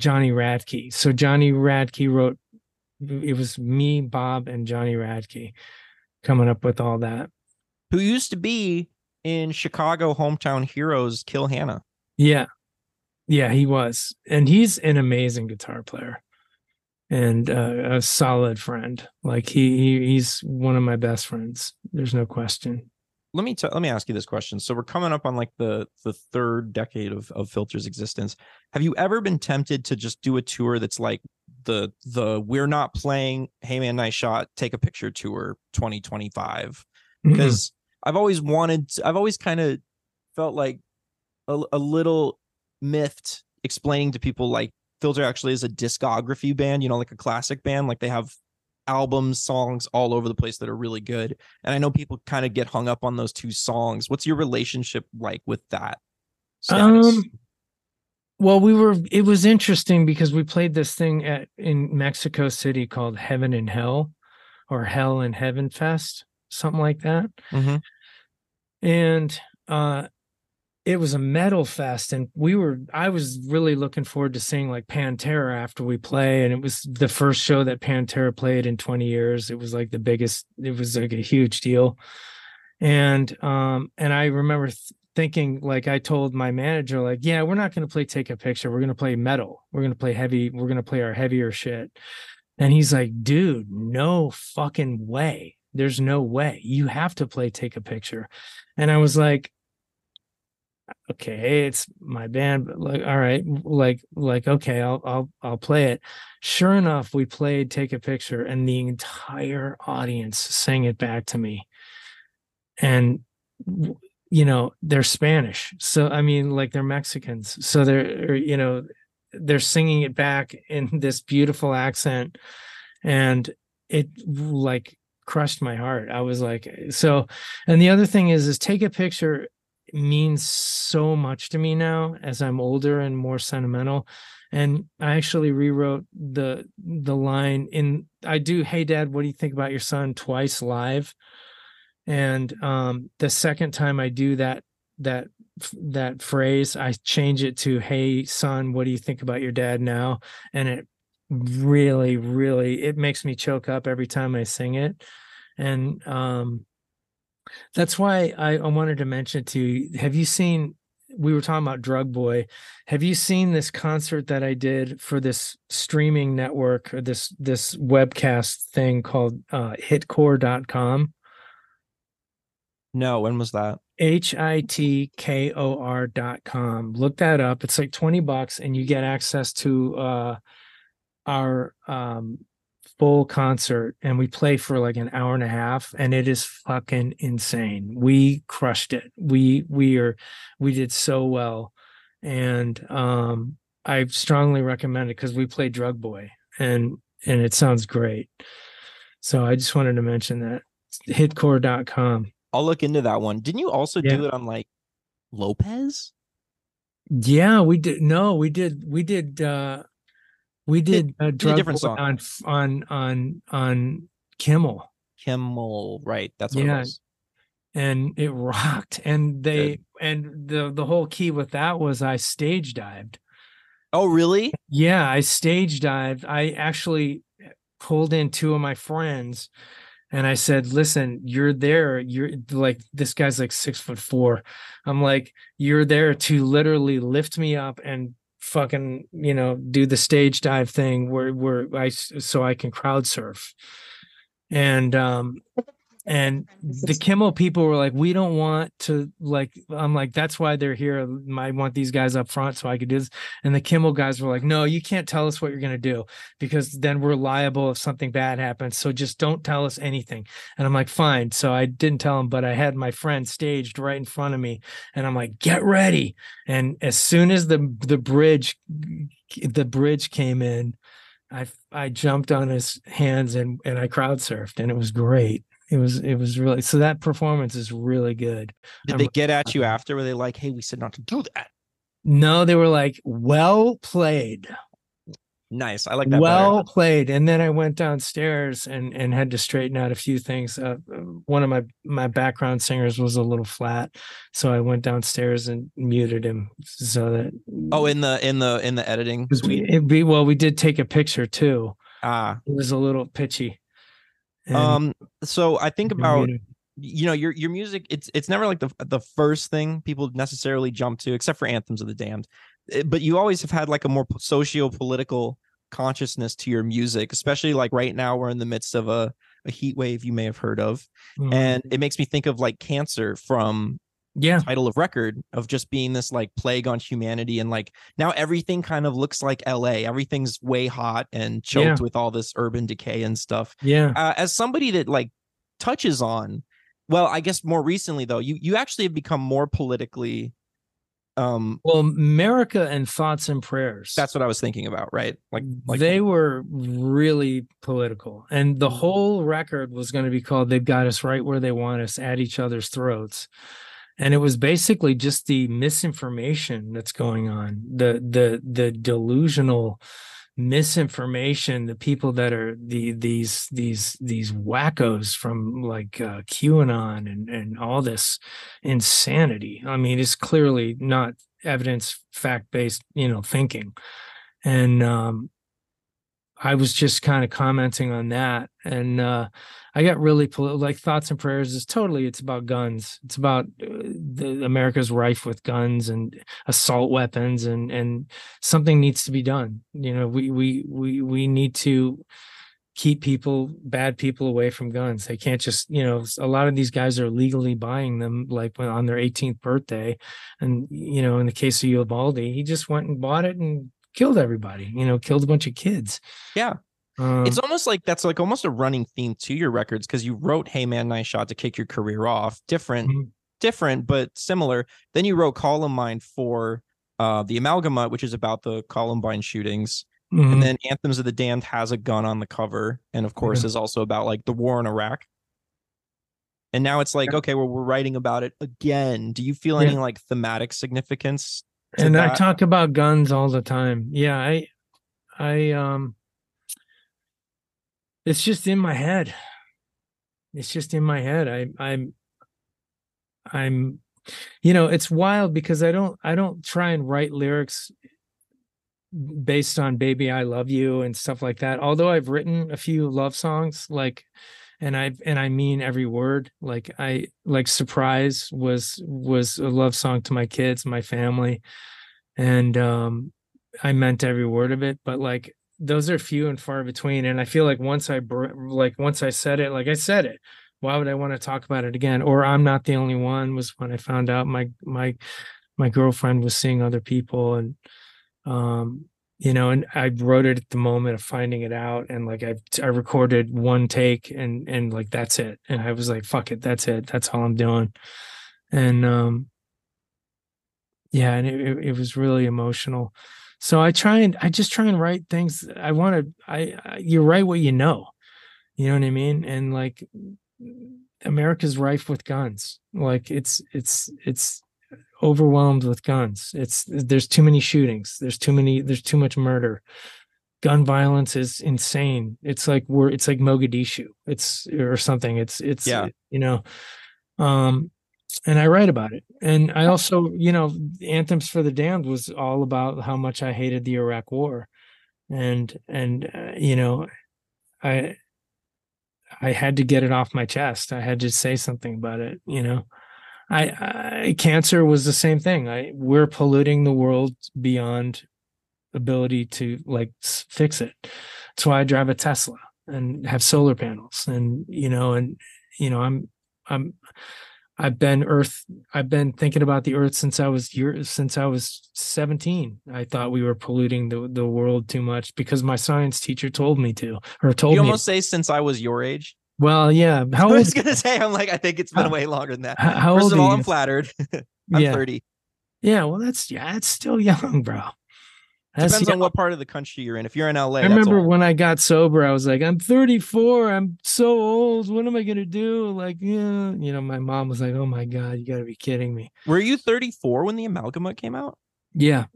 Jonny Radtke. So Jonny Radtke wrote. It was me, Bob, and Jonny Radtke coming up with all that. Who used to be in Chicago hometown heroes Kill Hannah. Yeah. Yeah, he was. And he's an amazing guitar player and uh, a solid friend. Like he, he he's one of my best friends. There's no question. Let me t- let me ask you this question. So we're coming up on like the the third decade of of Filter's existence. Have you ever been tempted to just do a tour that's like the the we're not playing Hey Man Nice Shot Take a Picture tour 2025? Mhm. Because I've always wanted I've always kind of felt like a, a little miffed explaining to people like Filter actually is a discography band, you know, like a classic band, like they have albums, songs all over the place that are really good. And I know people kind of get hung up on those two songs. What's your relationship like with that? Status? Um, well, we were. It was interesting because we played this thing at in Mexico City called Heaven and Hell, or Hell and Heaven Fest, something like that. Mhm. and uh it was a metal fest and we were i was really looking forward to seeing like pantera after we play and it was the first show that pantera played in 20 years. It was like the biggest it was like a huge deal. And um and i remember th- thinking like i told my manager like yeah we're not going to play take a picture. We're going to play metal. We're going to play heavy we're going to play our heavier shit. And he's like dude no fucking way. There's no way. You have to play take a picture. And i was like okay it's my band but like all right like like okay i'll i'll i'll play it. Sure enough we played take a picture and the entire audience sang it back to me. And you know they're spanish so i mean like they're mexicans so they're er, you know they're singing it back in [LAUGHS] this beautiful accent. And it like crushed my heart. I was like so and the other thing is is take a picture means so much to me now as i'm older and more sentimental and i actually rewrote the the line in i do hey dad what do you think about your son twice live? And um the second time i do that that that phrase i change it to hey son what do you think about your dad now? and it really really it makes me choke up every time i sing it and um that's why I, I wanted to mention to you. Have you seen we were talking about drug boy. Have you seen this concert that i did for this streaming network or this this webcast thing called uh hitkor.com No, when was that? h-i-t-k-o-r dot com. Look that up. It's like 20 bucks and you get access to uh our um full concert and we play for like an hour and a half and it is fucking insane we crushed it we we are we did so well and um i strongly recommend it because we play drug boy and and it sounds great so i just wanted to mention that hitkor.com I'll look into that one. Didn't you also Yeah. do it on like Lopez? Yeah, we did. No, we did. We did. uh We did a drug different song. on on on on Kimmel, Kimmel, right? That's what Yeah. it was. and it rocked. And they and the the whole key with that was I stage dived. Oh, really? Yeah, I stage dived. I actually pulled in two of my friends and I said, listen, you're there. You're like, this guy's like six foot four. I'm like, you're there to literally lift me up and fucking, you know, do the stage dive thing where, where I so I can crowd surf. And, um, and the Kimmel people were like, we don't want to like, I'm like, that's why they're here. I want these guys up front so I could do this. And the Kimmel guys were like, no, you can't tell us what you're going to do because then we're liable if something bad happens. So just don't tell us anything. And I'm like, fine. So I didn't tell him, but I had my friend staged right in front of me and I'm like, get ready. And as soon as the, the bridge, the bridge came in, I, I jumped on his hands and, and I crowd surfed and it was great. It was, it was really, so that performance is really good. Did I'm they get at you after? Were they like, "Hey, we said not to do that"? No, they were like, well played. Nice. I like that. well better. played and then i went downstairs and and had to straighten out a few things uh, uh, one of my my background singers was a little flat so i went downstairs and muted him so that Oh, in the in the in the editing suite. it be well we did take a picture too Ah. it was a little pitchy And Um. So I think about you know your your music. It's it's never like the the first thing people necessarily jump to, except for anthems of the damned. Eh, But you always have had like a more socio political consciousness to your music, especially like right now we're in the midst of a a heat wave you may have heard of, Mhm. and it makes me think of like cancer from yeah. title of record of just being this like plague on humanity and like now everything kind of looks like LA everything's way hot and choked Yeah. with all this urban decay and stuff. Yeah. Uh, as somebody that like touches on well I guess more recently though you you actually have become more politically um well america and thoughts and prayers. That's what I was thinking about right? Like like they were really political. And the whole record was going to be called they've got us right where they want us at each other's throats and it was basically just the misinformation that's going on the the the delusional misinformation the people that are the these these these wackos from like uh, qanon and and all this insanity. I mean it's clearly not evidence fact based you know thinking. And um i was just kind of commenting on that and uh i got really like thoughts and prayers is totally it's about guns. It's about uh, the america's rife with guns and assault weapons and and something needs to be done. You know we we we we need to keep people bad people away from guns. They can't just you know a lot of these guys are legally buying them like on their 18th birthday and you know in the case of Uvalde he just went and bought it and killed everybody you know killed a bunch of kids. Yeah. um, it's almost like that's like almost a running theme to your records because you wrote hey man nice shot to kick your career off different Mhm. different but similar. Then you wrote columbine for uh the amalgamut which is about the columbine shootings. Mhm. and then anthems of the damned has a gun on the cover and of course is also about like the war in iraq. And now it's like okay well we're writing about it again. Do you feel any like thematic significance and I talk about guns all the time. Yeah, I, I, um, it's just in my head. It's just in my head. I, I'm, I'm, you know, it's wild because I don't, I don't try and write lyrics based on "Baby I Love You" and stuff like that. Although I've written a few love songs, like, and I and I mean every word. Like I like "Surprise" was was a love song to my kids, my family and um i meant every word of it but like those are few and far between and i feel like once i like once i said it like i said it why would i want to talk about it again or i'm not the only one was when i found out my my my girlfriend was seeing other people and um you know and i wrote it at the moment of finding it out and like i i recorded one take and and like that's it. And i was like fuck it that's it. That's all i'm doing. And um yeah and it, it, it was really emotional. So i try and i just try and write things i want to I, I you write what you know. You know what i mean? And like america's rife with guns. Like it's it's it's overwhelmed with guns it's there's too many shootings there's too many there's too much murder gun violence is insane. It's like we're it's like Mogadishu. It's or something. It's it's Yeah. you know. Um and I write about it. And I also, you know, Anthems for the Damned was all about how much I hated the Iraq war. And and uh, you know, I I had to get it off my chest. I had to say something about it, you know. I, I cancer was the same thing. I we're polluting the world beyond ability to like fix it. That's why I drive a Tesla and have solar panels and you know and you know I'm I'm I've been earth I've been thinking about the earth since I was year since I was 17. I thought we were polluting the the world too much because my science teacher told me to or told You me almost say since I was your age. Well yeah [LAUGHS] how I was gonna say I'm like I think it's been How- way longer than that. how, First old of all? I'm flattered. [LAUGHS] I'm yeah 30. yeah well that's yeah it's still young bro That's Depends young. on what part of the country you're in. If you're in LA, I that's remember old. when I got sober, I was like, I'm 34. I'm so old. What am I going to do? Like, yeah. You know, my mom was like, oh my God, you got to be kidding me. Were you 34 when the Amalgamut came out? Yeah.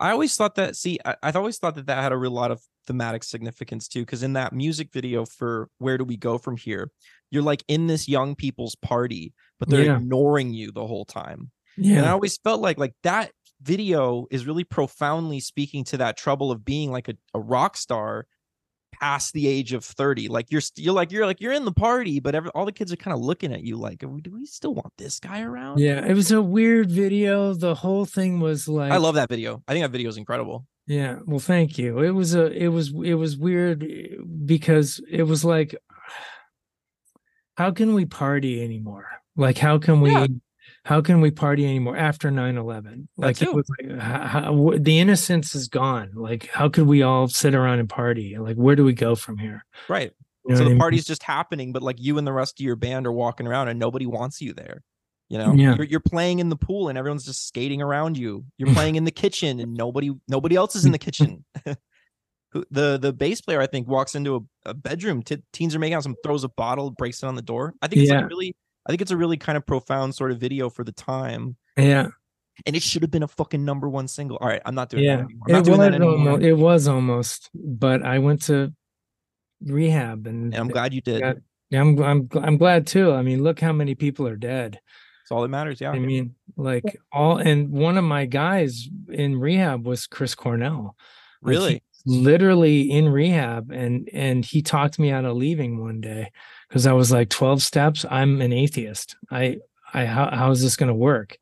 I always thought that. See, I, I've always thought that that had a real lot of thematic significance too, because in that music video for "Where Do We Go From Here," you're like in this young people's party, but they're Yeah. ignoring you the whole time. Yeah, And I always felt like like that video is really profoundly speaking to that trouble of being like a, a rock star past the age of 30 like you're you're like you're like you're in the party but every, all the kids are kind of looking at you like do we still want this guy around Yeah. It was a weird video. The whole thing was like, i love that video i think that video is incredible Yeah, well, thank you. It was a, it was, it was weird eh, because it was like, [SIGHS] how can we party anymore? Like, how can we, Yeah. How can we party anymore after 9-11? Like, it was like, how, the innocence is gone. Like, how could we all sit around and party? Like, where do we go from here? right You know so what I the mean? party's just happening but like you and the rest of your band are walking around and nobody wants you there you know Yeah. you're, you're playing in the pool and everyone's just skating around you you're [LAUGHS] playing in the kitchen and nobody nobody else is in the kitchen [LAUGHS] the the bass player i think walks into a, a bedroom t- teens are making out some throws a bottle breaks it on the door i think it's like Yeah. a really i think it's a really kind of profound sort of video for the time Yeah, and it should have been a fucking number one single all right i'm not doing yeah. that anymore i'm not It doing was, that anymore almost, it was almost, but I went to rehab and, and i'm glad you did Yeah. yeah, I'm, I'm, I'm glad too. I mean, look how many people are dead. it's all that matters yeah I mean, like all, and one of my guys in rehab was Chris Cornell. Like, really was literally in rehab, and and he talked me out of leaving one day because I was like, twelve steps. I'm an atheist. I I how how is this going to work?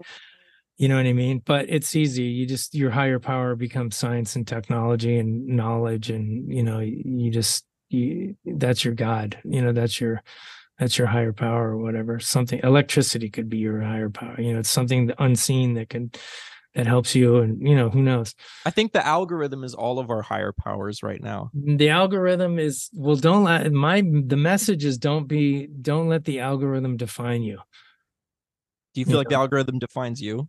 You know what I mean? But it's easy. You just your higher power becomes science and technology and knowledge, and you know you just you that's your god. You know that's your that's your higher power or whatever something electricity could be your higher power you know it's something unseen that can that helps you and you know who knows? I think the algorithm is all of our higher powers right now. The algorithm is well don't let my the message is don't be don't let the algorithm define you. Do you feel Yeah. like the algorithm defines you?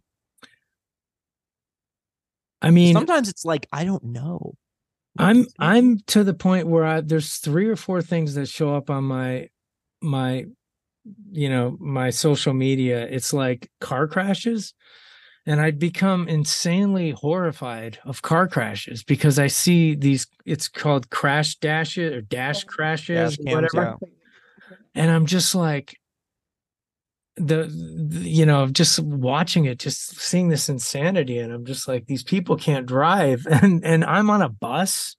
I mean sometimes it's like i don't know i'm i'm to the point where i there's three or four things that show up on my my you know my social media. It's like car crashes and i'd become insanely horrified of car crashes because i see these it's called crash dashes or dash crashes Dash whatever. and i'm just like the, the you know just watching it just seeing this insanity and i'm just like these people can't drive. [LAUGHS] And and i'm on a bus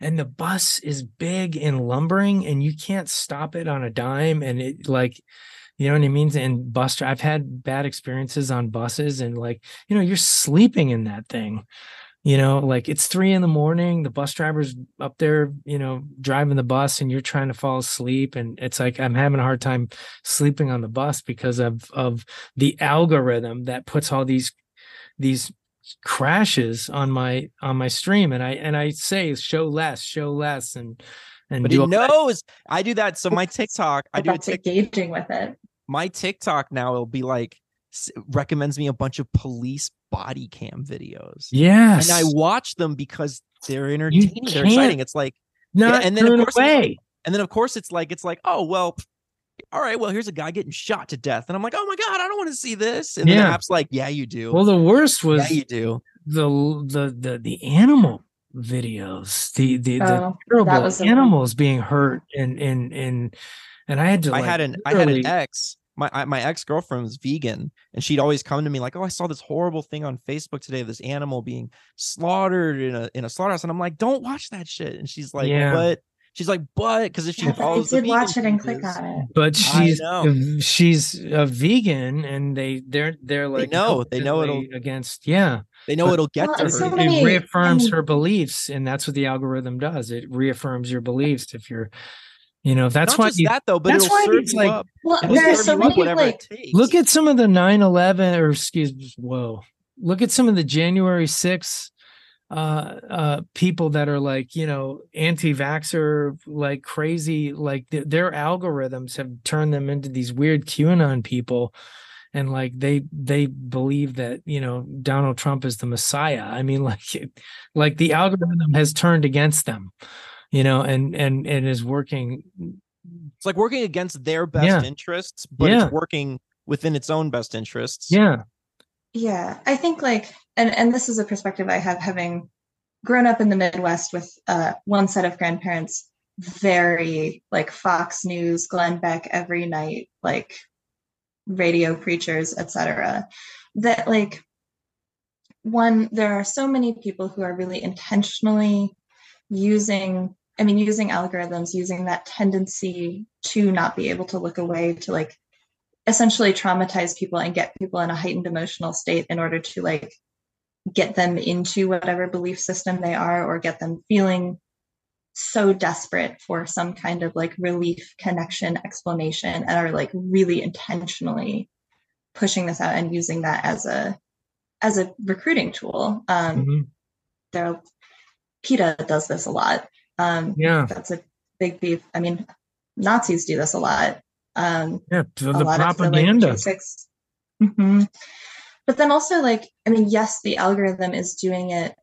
and the bus is big and lumbering and you can't stop it on a dime and it like you know what i mean? And bus i've had bad experiences on buses and like you know you're sleeping in that thing. You know like it's three in the morning the bus driver's up there you know driving the bus and you're trying to fall asleep. And it's like i'm having a hard time sleeping on the bus because of of the algorithm that puts all these these crashes on my on my stream. And i and i say show less show less and and but do it all that. knows. I do that. So [LAUGHS] my tiktok i But do a that's engaging with it. My tiktok now will be like recommends me a bunch of police body cam videos. Yes and i watch them because they're entertaining they're exciting. It's like not and then, of course, it's like- away. and then of course it's like it's like oh well all right well here's a guy getting shot to death. And i'm like oh my god i don't want to see this. And then the app's like yeah you do. Well the worst was yeah you do. the the the the animal videos, the the, the Oh, terrible animals being hurt and and and and I had to I like, had an I had an ex. My I, my ex girlfriend was vegan, and she'd always come to me like, "Oh, I saw this horrible thing on Facebook today. of This animal being slaughtered in a in a slaughterhouse," and I'm like, "Don't watch that shit." And she's like, Yeah. "But." She's like, "But," because if she Yeah, but I follows, the did watch it and click on it. but she's a- she's a vegan and they they're they're like know, they know it'll- against yeah They know But- it'll get Well, to and her. so it many- reaffirms and- her beliefs and that's what the algorithm does it reaffirms your beliefs if you're you know that's Not why just you that though, but that's it'll why serve it's you like- up. Well, It'll serve so you up many whatever like it takes. look at some of the 9-11 or excuse me whoa look at some of the january 6 uh uh people that are like you know anti-vaxxer like crazy like th- their algorithms have turned them into these weird qanon people and like they they believe that you know donald trump is the messiah i mean [LAUGHS] like like the algorithm has turned against them you know and and and is working It's like working against their best Yeah. interests, but Yeah. it's working within its own best interests. yeah Yeah, I think like, and and this is a perspective I have having grown up in the Midwest with uh, one set of grandparents, very like Fox News, Glenn Beck every night, like radio preachers, etc. That like one, there are so many people who are really intentionally using. I mean, using algorithms, using that tendency to not be able to look away, to like essentially traumatize people and get people in a heightened emotional state in order to like get them into whatever belief system they are or get them feeling so desperate for some kind of like relief connection explanation and are like really intentionally pushing this out and using that as a as a recruiting tool um Mhm. there PETA does this a lot um yeah that's a big beef i mean nazis do this a lot um yeah the, a the lot propaganda of the, like, J6. Mhm. But then also, like, I mean, yes, the algorithm is doing it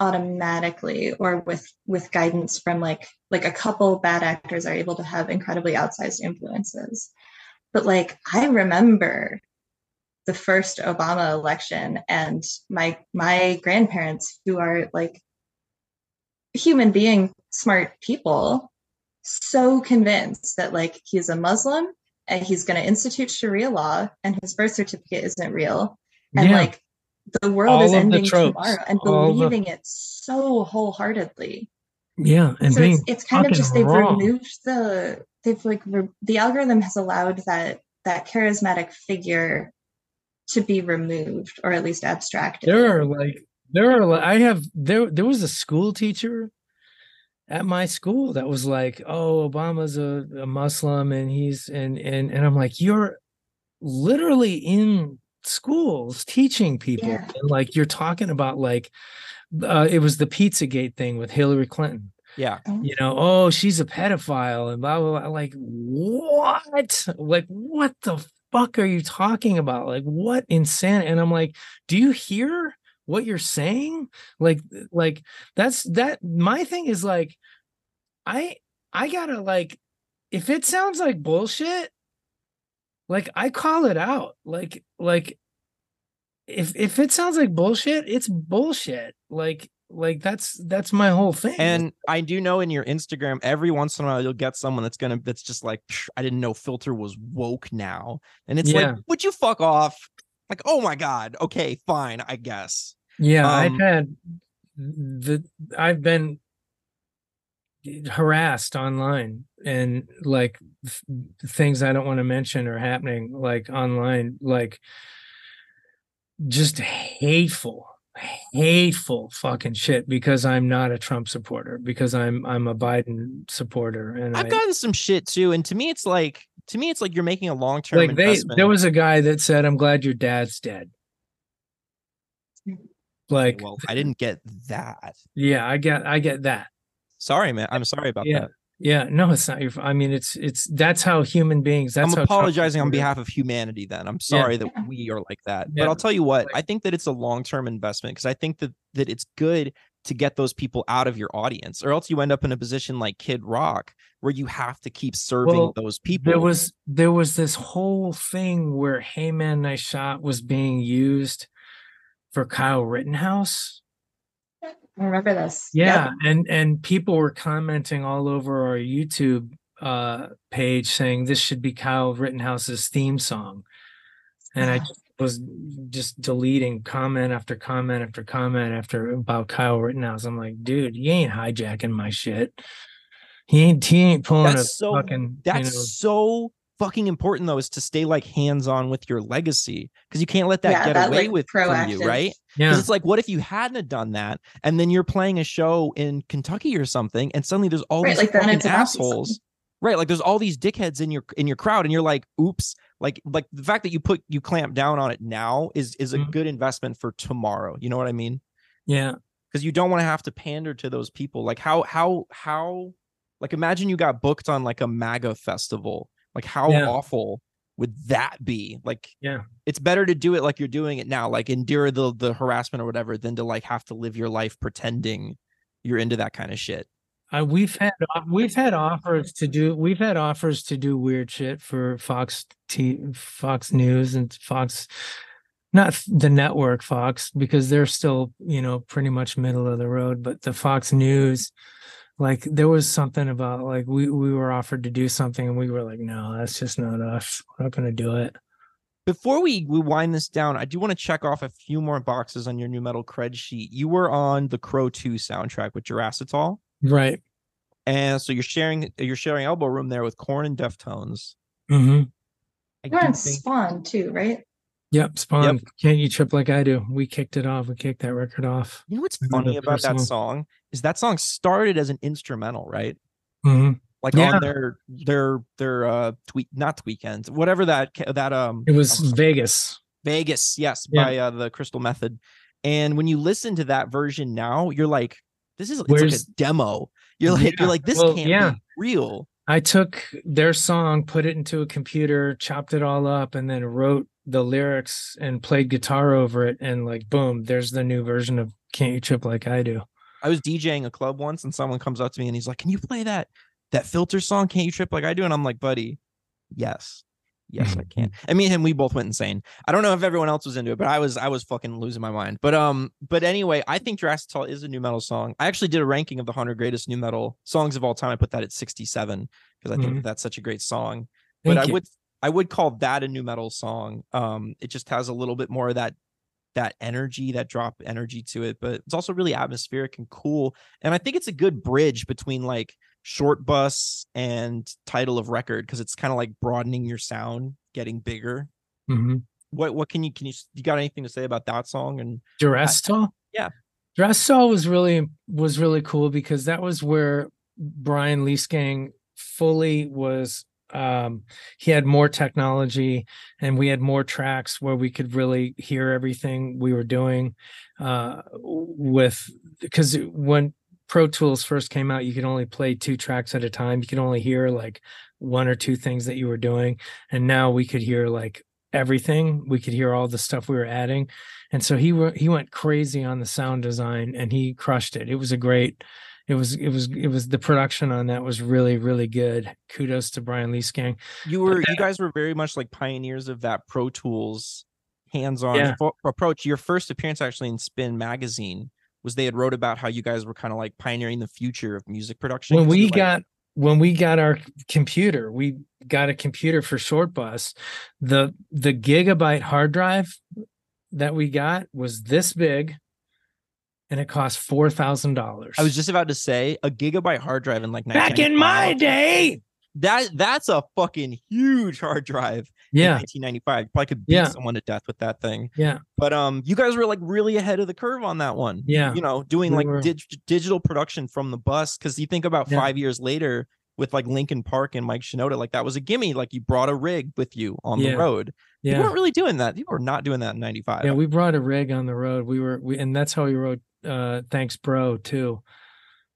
automatically or with with guidance from like like a couple bad actors are able to have incredibly outsized influences. But like, I remember the first Obama election and my my grandparents who are like human being smart people so convinced that like he's a Muslim and he's going to institute Sharia law and his birth certificate isn't real and yeah like the world All is ending tomorrow and all the- believing it so wholeheartedly. yeah and so it's, it's kind of just they've wrong. removed the they've like re- the algorithm has allowed that that charismatic figure to be removed or at least abstracted. there are like there are like i have there there was a school teacher at my school that was like oh obama's a, a muslim and he's and and and i'm like you're literally in schools teaching people Yeah. and like you're talking about like uh, it was the pizzagate thing with hillary clinton Yeah. you know, oh, she's a pedophile and blah blah blah. Like, what? Like, what the fuck are you talking about? Like, what insanity? And I'm like, do you hear what you're saying? Like, like that's that. My thing is like, I I gotta like, if it sounds like bullshit, like I call it out. Like, like if if it sounds like bullshit, it's bullshit. Like, like that's that's my whole thing. And I do know in your Instagram, every once in a while you'll get someone that's gonna that's just like, I didn't know filter was woke now. And it's Yeah. like, would you fuck off? Like, oh my god, okay, fine, I guess. Yeah, Um, I've had the I've been harassed online and like th- things I don't want to mention are happening like online like just hateful hateful fucking shit because I'm not a Trump supporter because I'm I'm a Biden supporter and I've I, gotten some shit too, and to me, it's like to me, it's like you're making a long term like they there was a guy that said I'm glad your dad's dead like well, I didn't get that. yeah I get I get that Sorry, man. I'm sorry about Yeah, that. Yeah, no, it's not your. I mean, it's it's that's how human beings. That's I'm apologizing on behalf of humanity. Then I'm Yeah. sorry that we are like that. Yeah. But I'll tell you what, I think that it's a long term investment because I think that that it's good to get those people out of your audience, or else you end up in a position like Kid Rock where you have to keep serving Well, those people. There was there was this whole thing where "Hey Man, Nice Shot" was being used for Kyle Rittenhouse, I remember this. Yeah, Yep. and and people were commenting all over our YouTube uh page saying this should be Kyle Rittenhouse's theme song. And I Yeah. just was just deleting comment after comment after comment after about Kyle Rittenhouse. I'm like, dude, you ain't hijacking my shit. He ain't he ain't pulling That's a so- fucking That's you know, so fucking important though, is to stay like hands on with your legacy because you can't let that Yeah, get that, away like, with from you, right? Because yeah. it's like, what if you hadn't have done that, and then you're playing a show in Kentucky or something, and suddenly there's all Right, these like, fucking assholes, something. right? Like there's all these dickheads in your in your crowd, and you're like, oops. Like like the fact that you put you clamp down on it now is is a Mhm. good investment for tomorrow. You know what I mean? Yeah. because you don't want to have to pander to those people. Like how how how like imagine you got booked on like a MAGA festival. Like how Yeah. awful would that be? Like Yeah. it's better to do it like you're doing it now, like endure the the harassment or whatever, than to like have to live your life pretending you're into that kind of shit. Uh, we've had we've had offers to do we've had offers to do weird shit for Fox T Fox News and Fox not the network Fox because they're still you know pretty much middle of the road but the Fox News like there was something about like we we were offered to do something and we were like no that's just not us we're not going to do it Before we we wind this down, I do want to check off a few more boxes on your nu metal cred sheet. You were on the Crow 2 soundtrack with Jurassitol. right And so you're sharing you're sharing elbow room there with Korn and Deftones. mm-hmm You're on think- Spawn too, right? Yep spawn can't you trip like i do we kicked it off we kicked that record off You know what's funny about first that song. song is that song started as an instrumental, right? hmm Like Yeah. on their their their uh tweet not weekends, whatever that that um it was vegas Vegas, yes, Yeah. by uh, the Crystal Method. And when you listen to that version now, you're like, this is it's Where's- like a demo. You're like Yeah, you're like this well, can't yeah. be real. I took their song, put it into a computer, chopped it all up, and then wrote the lyrics and played guitar over it. And like, boom, there's the new version of Can't You Trip Like I Do. I was DJing a club once and someone comes up to me and he's like, Can you play that that filter song? Can't you trip like I do? And I'm like, buddy, yes. Yes, I can. And me and him, we both went insane. I don't know if everyone else was into it, but I was I was fucking losing my mind. But um, but anyway, I think Jurassitol is a nu metal song. I actually did a ranking of the 100 greatest nu metal songs of all time. I put that at 67 because I think Mhm. that that's such a great song. But Thank I you. would I would call that a nu metal song. Um, it just has a little bit more of that that energy, that drop energy to it, but it's also really atmospheric and cool. And I think it's a good bridge between like short bus and title of record because it's kind of like broadening your sound, getting bigger. Mhm. What what can you can you you got anything to say about that song? And Jurassitol? yeah. Jurassitol was really was really cool because that was where Brian Liesegang fully was um he had more technology and we had more tracks where we could really hear everything we were doing uh with because when Pro Tools first came out you could only play two tracks at a time. You could only hear like one or two things that you were doing and now we could hear like everything. We could hear all the stuff we were adding and so he he went crazy on the sound design and he crushed it. It was a great it was it was it was the production on that was really really good. Kudos to Brian Liesegang you were you guys were very much like pioneers of that Pro Tools hands-on Yeah. fo- approach. Your first appearance actually in Spin magazine was they had wrote about how you guys were kind of like pioneering the future of music production. When we like, got when we got our computer we got a computer for short bus the the gigabyte hard drive that we got was this big and it cost four thousand dollars I was just about to say a gigabyte hard drive in like back in my day That that's a fucking huge hard drive. Yeah 1995. You probably could beat Yeah. someone to death with that thing. yeah But um, you guys were like really ahead of the curve on that one. yeah You know, doing We like were. dig- digital production from the bus. Because you think about Yeah. five years later with like Linkin Park and Mike Shinoda, like that was a gimme. Like you brought a rig with you on Yeah. the road. Yeah. You weren't really doing that. You were not doing that in '95. Yeah, we brought a rig on the road. We were we and that's how we wrote uh Thanks Bro too.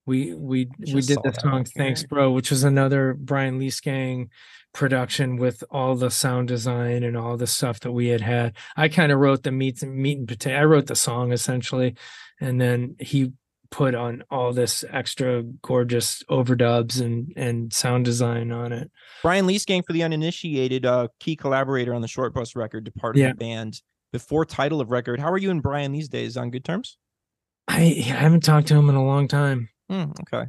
We we we did the song Thanks. Bro, which was another Brian Liesegang production with all the sound design and all the stuff that we had had. I kind of wrote the meat and meat and potato. I wrote the song essentially, and then he put on all this extra gorgeous overdubs and and sound design on it. Brian Liesegang, for the uninitiated, uh, key collaborator on the Short Bus record, departed Yeah. the band before title of record. How are you and Brian these days? On good terms? I, I haven't talked to him in a long time. Hmm, okay.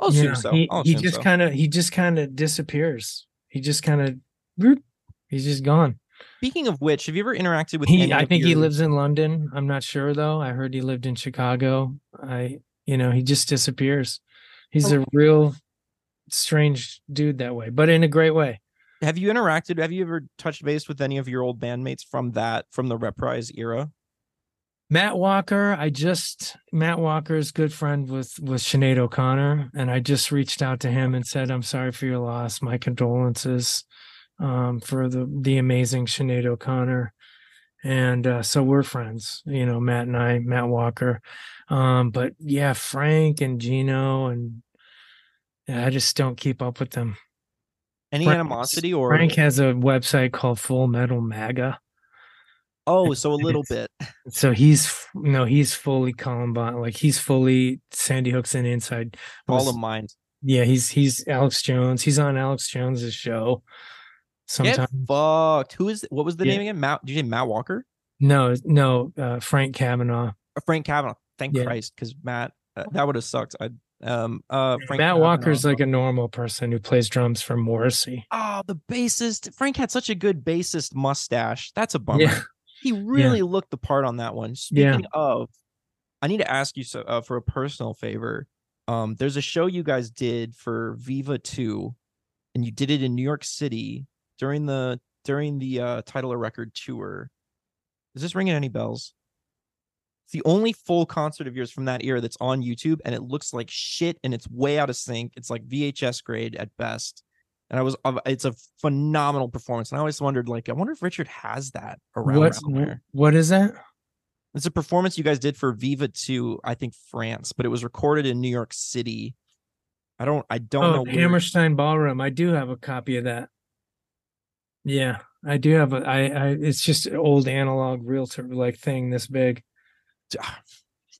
I'll assume Yeah, so. He, I'll he just so. kind of he just kind of disappears. He just kind of he's just gone. Speaking of which, have you ever interacted with? He I think he lives in London. I'm not sure though. I heard he lived in Chicago. I you know, he just disappears. He's Oh. a real strange dude that way, but in a great way. Have you interacted? Have you ever touched base with any of your old bandmates from that from the Reprise era? Matt Walker, I just Matt Walker is good friend with with Sinead O'Connor, and I just reached out to him and said, "I'm sorry for your loss. My condolences um, for the the amazing Sinead O'Connor." And uh, so we're friends, you know, Matt and I, Matt Walker. Um, but yeah, Frank and Geno, and yeah, I just don't keep up with them. Any Frank- animosity or Frank has a website called Full Metal MAGA. Oh, so a little bit. So he's no, he's fully Columbine, like he's fully Sandy Hooks and Inside. All was- of mine. yeah, he's he's Alex Jones. He's on Alex Jones's show. Sometimes Get fucked. Who is? What was the Yeah. name again? Matt? Did you say Matt Walker no, no, uh, Frank Cavanagh. Frank Cavanagh? Thank Yeah. Christ, because Matt uh, that would have sucked. I um uh Frank Matt Walker's like a normal person who plays drums for Morrissey. oh the bassist. Frank had such a good bassist mustache. That's a bummer. Yeah, He really looked the part on that one. Yeah. Speaking of, I need to ask you so, uh, for a personal favor. Um, there's a show you guys did for Viva Two, and you did it in New York City during the during the uh, title of record tour. Is this ringing any bells? It's the only full concert of yours from that era that's on YouTube, and it looks like shit, and it's way out of sync. It's like VHS grade at best. And I was, uh, it's a phenomenal performance. And I always wondered, like, I wonder if Richard has that around, what's around what is that? It's a performance you guys did for Viva 2, I think France, but it was recorded in New York City. I don't I don't know Oh, where- Hammerstein Ballroom. I do have a copy of that. Yeah, I do have a. I. I. It's just an old analog realtor like thing this big.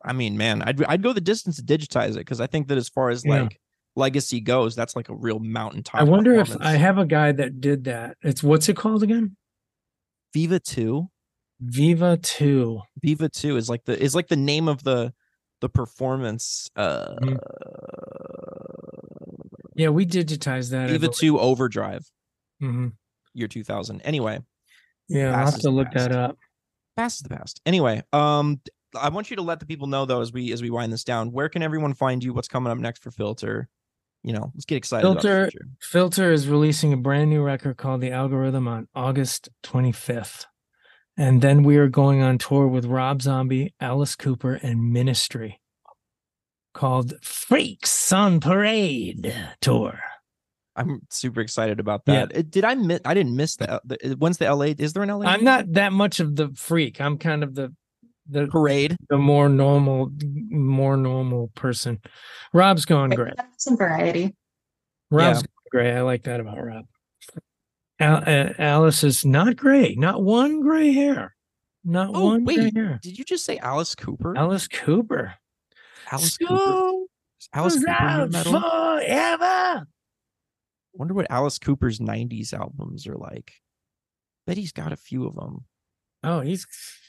I mean, man, I'd I'd go the distance to digitize it because I think that as far as Yeah. like legacy goes, that's like a real mountaintop. I wonder if I have a guy that did that. It's what's it called again? Viva 2. Viva Two. Viva 2 is like the is like the name of the the performance uh Mhm. Yeah, we digitized that. Viva 2 Overdrive Mhm. year 2000. Anyway, Yeah, I'll have to look past. that up. past is the past. Anyway, um, I want you to let the people know though as we as we wind this down. Where can everyone find you? What's coming up next for Filter? You know, let's get excited. Filter-. Filter is releasing a brand new record called The Algorithm on August 25th. And then we are going on tour with Rob Zombie, Alice Cooper, and Ministry called Freaks on Parade Tour. I'm super excited about Yeah. that. It- did I miss? I didn't miss the, uh, the. When's the LA? Is there an LA? I'm not that much of the freak. I'm kind of the the parade. the more normal more normal person. Rob's going great. Some variety. Rob's gray. I like that about Rob. Al- uh, Alice is not gray. Not one gray hair. Not Oh one gray hair. did you just say Alice Cooper? Alice Cooper. Alice Cooper. So Is Alice was Cooper new out metal? forever. Wonder what Alice Cooper's '90s albums are like. Bet he's got a few of them. Oh, he's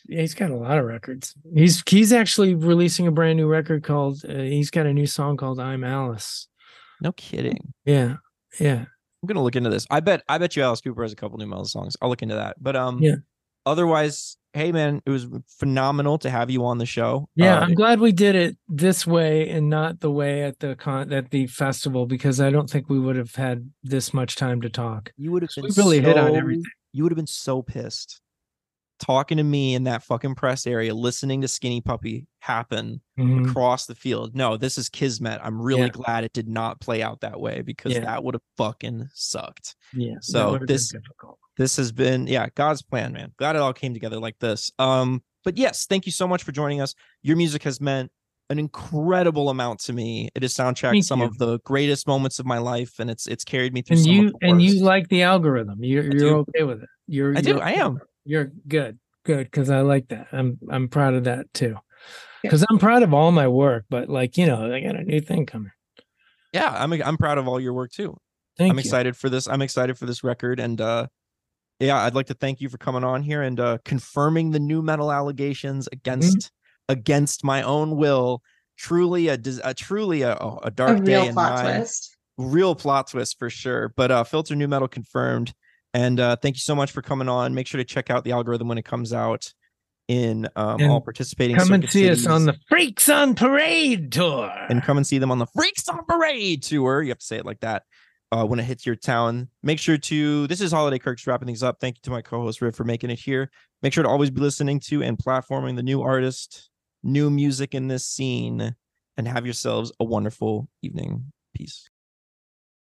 yeah, he's got a lot of records. He's he's actually releasing a brand new record called. Uh, he's got a new song called "I'm Alice." No kidding. Yeah, yeah. I'm gonna look into this. I bet I bet you Alice Cooper has a couple nu metal songs. I'll look into that. But um Yeah. otherwise, hey man, it was phenomenal to have you on the show. Yeah, Uh, I'm glad we did it this way and not the way at the con at the festival because I don't think we would have had this much time to talk. you would have been we really hit on everything. You would have been so pissed talking to me in that fucking press area, listening to Skinny Puppy happen Mhm. across the field. No, this is Kismet. I'm really Yeah. glad it did not play out that way because Yeah. that would have fucking sucked. Yeah, So would have been this- this has been yeah god's plan man glad it all came together like this um but yes thank you so much for joining us your music has meant an incredible amount to me it has soundtracked some of the greatest moments of my life and it's it's carried me through And some you of the and you like the algorithm. You're you're okay with it. You're i you're do i am. You're good, good because I like that. I'm I'm proud of that too. Yeah. Because I'm proud of all my work, but like you know, I got a new thing coming. yeah i'm i'm proud of all your work too Thank i'm you. excited for this i'm excited for this record and uh yeah i'd like to thank you for coming on here and uh confirming the nu metal allegations against against my own will. Truly a, a truly a, a A dark day real in plot my twist. real plot twist for sure. But uh filter nu metal confirmed. And uh thank you so much for coming on. Make sure to check out the algorithm when it comes out in um all participating. Come and see us on the Freaks on Parade tour. and come and see them on the Freaks on Parade tour. You have to say it like that uh, when it hits your town. Make sure to, this is Holiday Kirk's wrapping things up. Thank you to my co host Riv for making it here. Make sure to always be listening to and platforming the new artist, new music in this scene, and have yourselves a wonderful evening. Peace.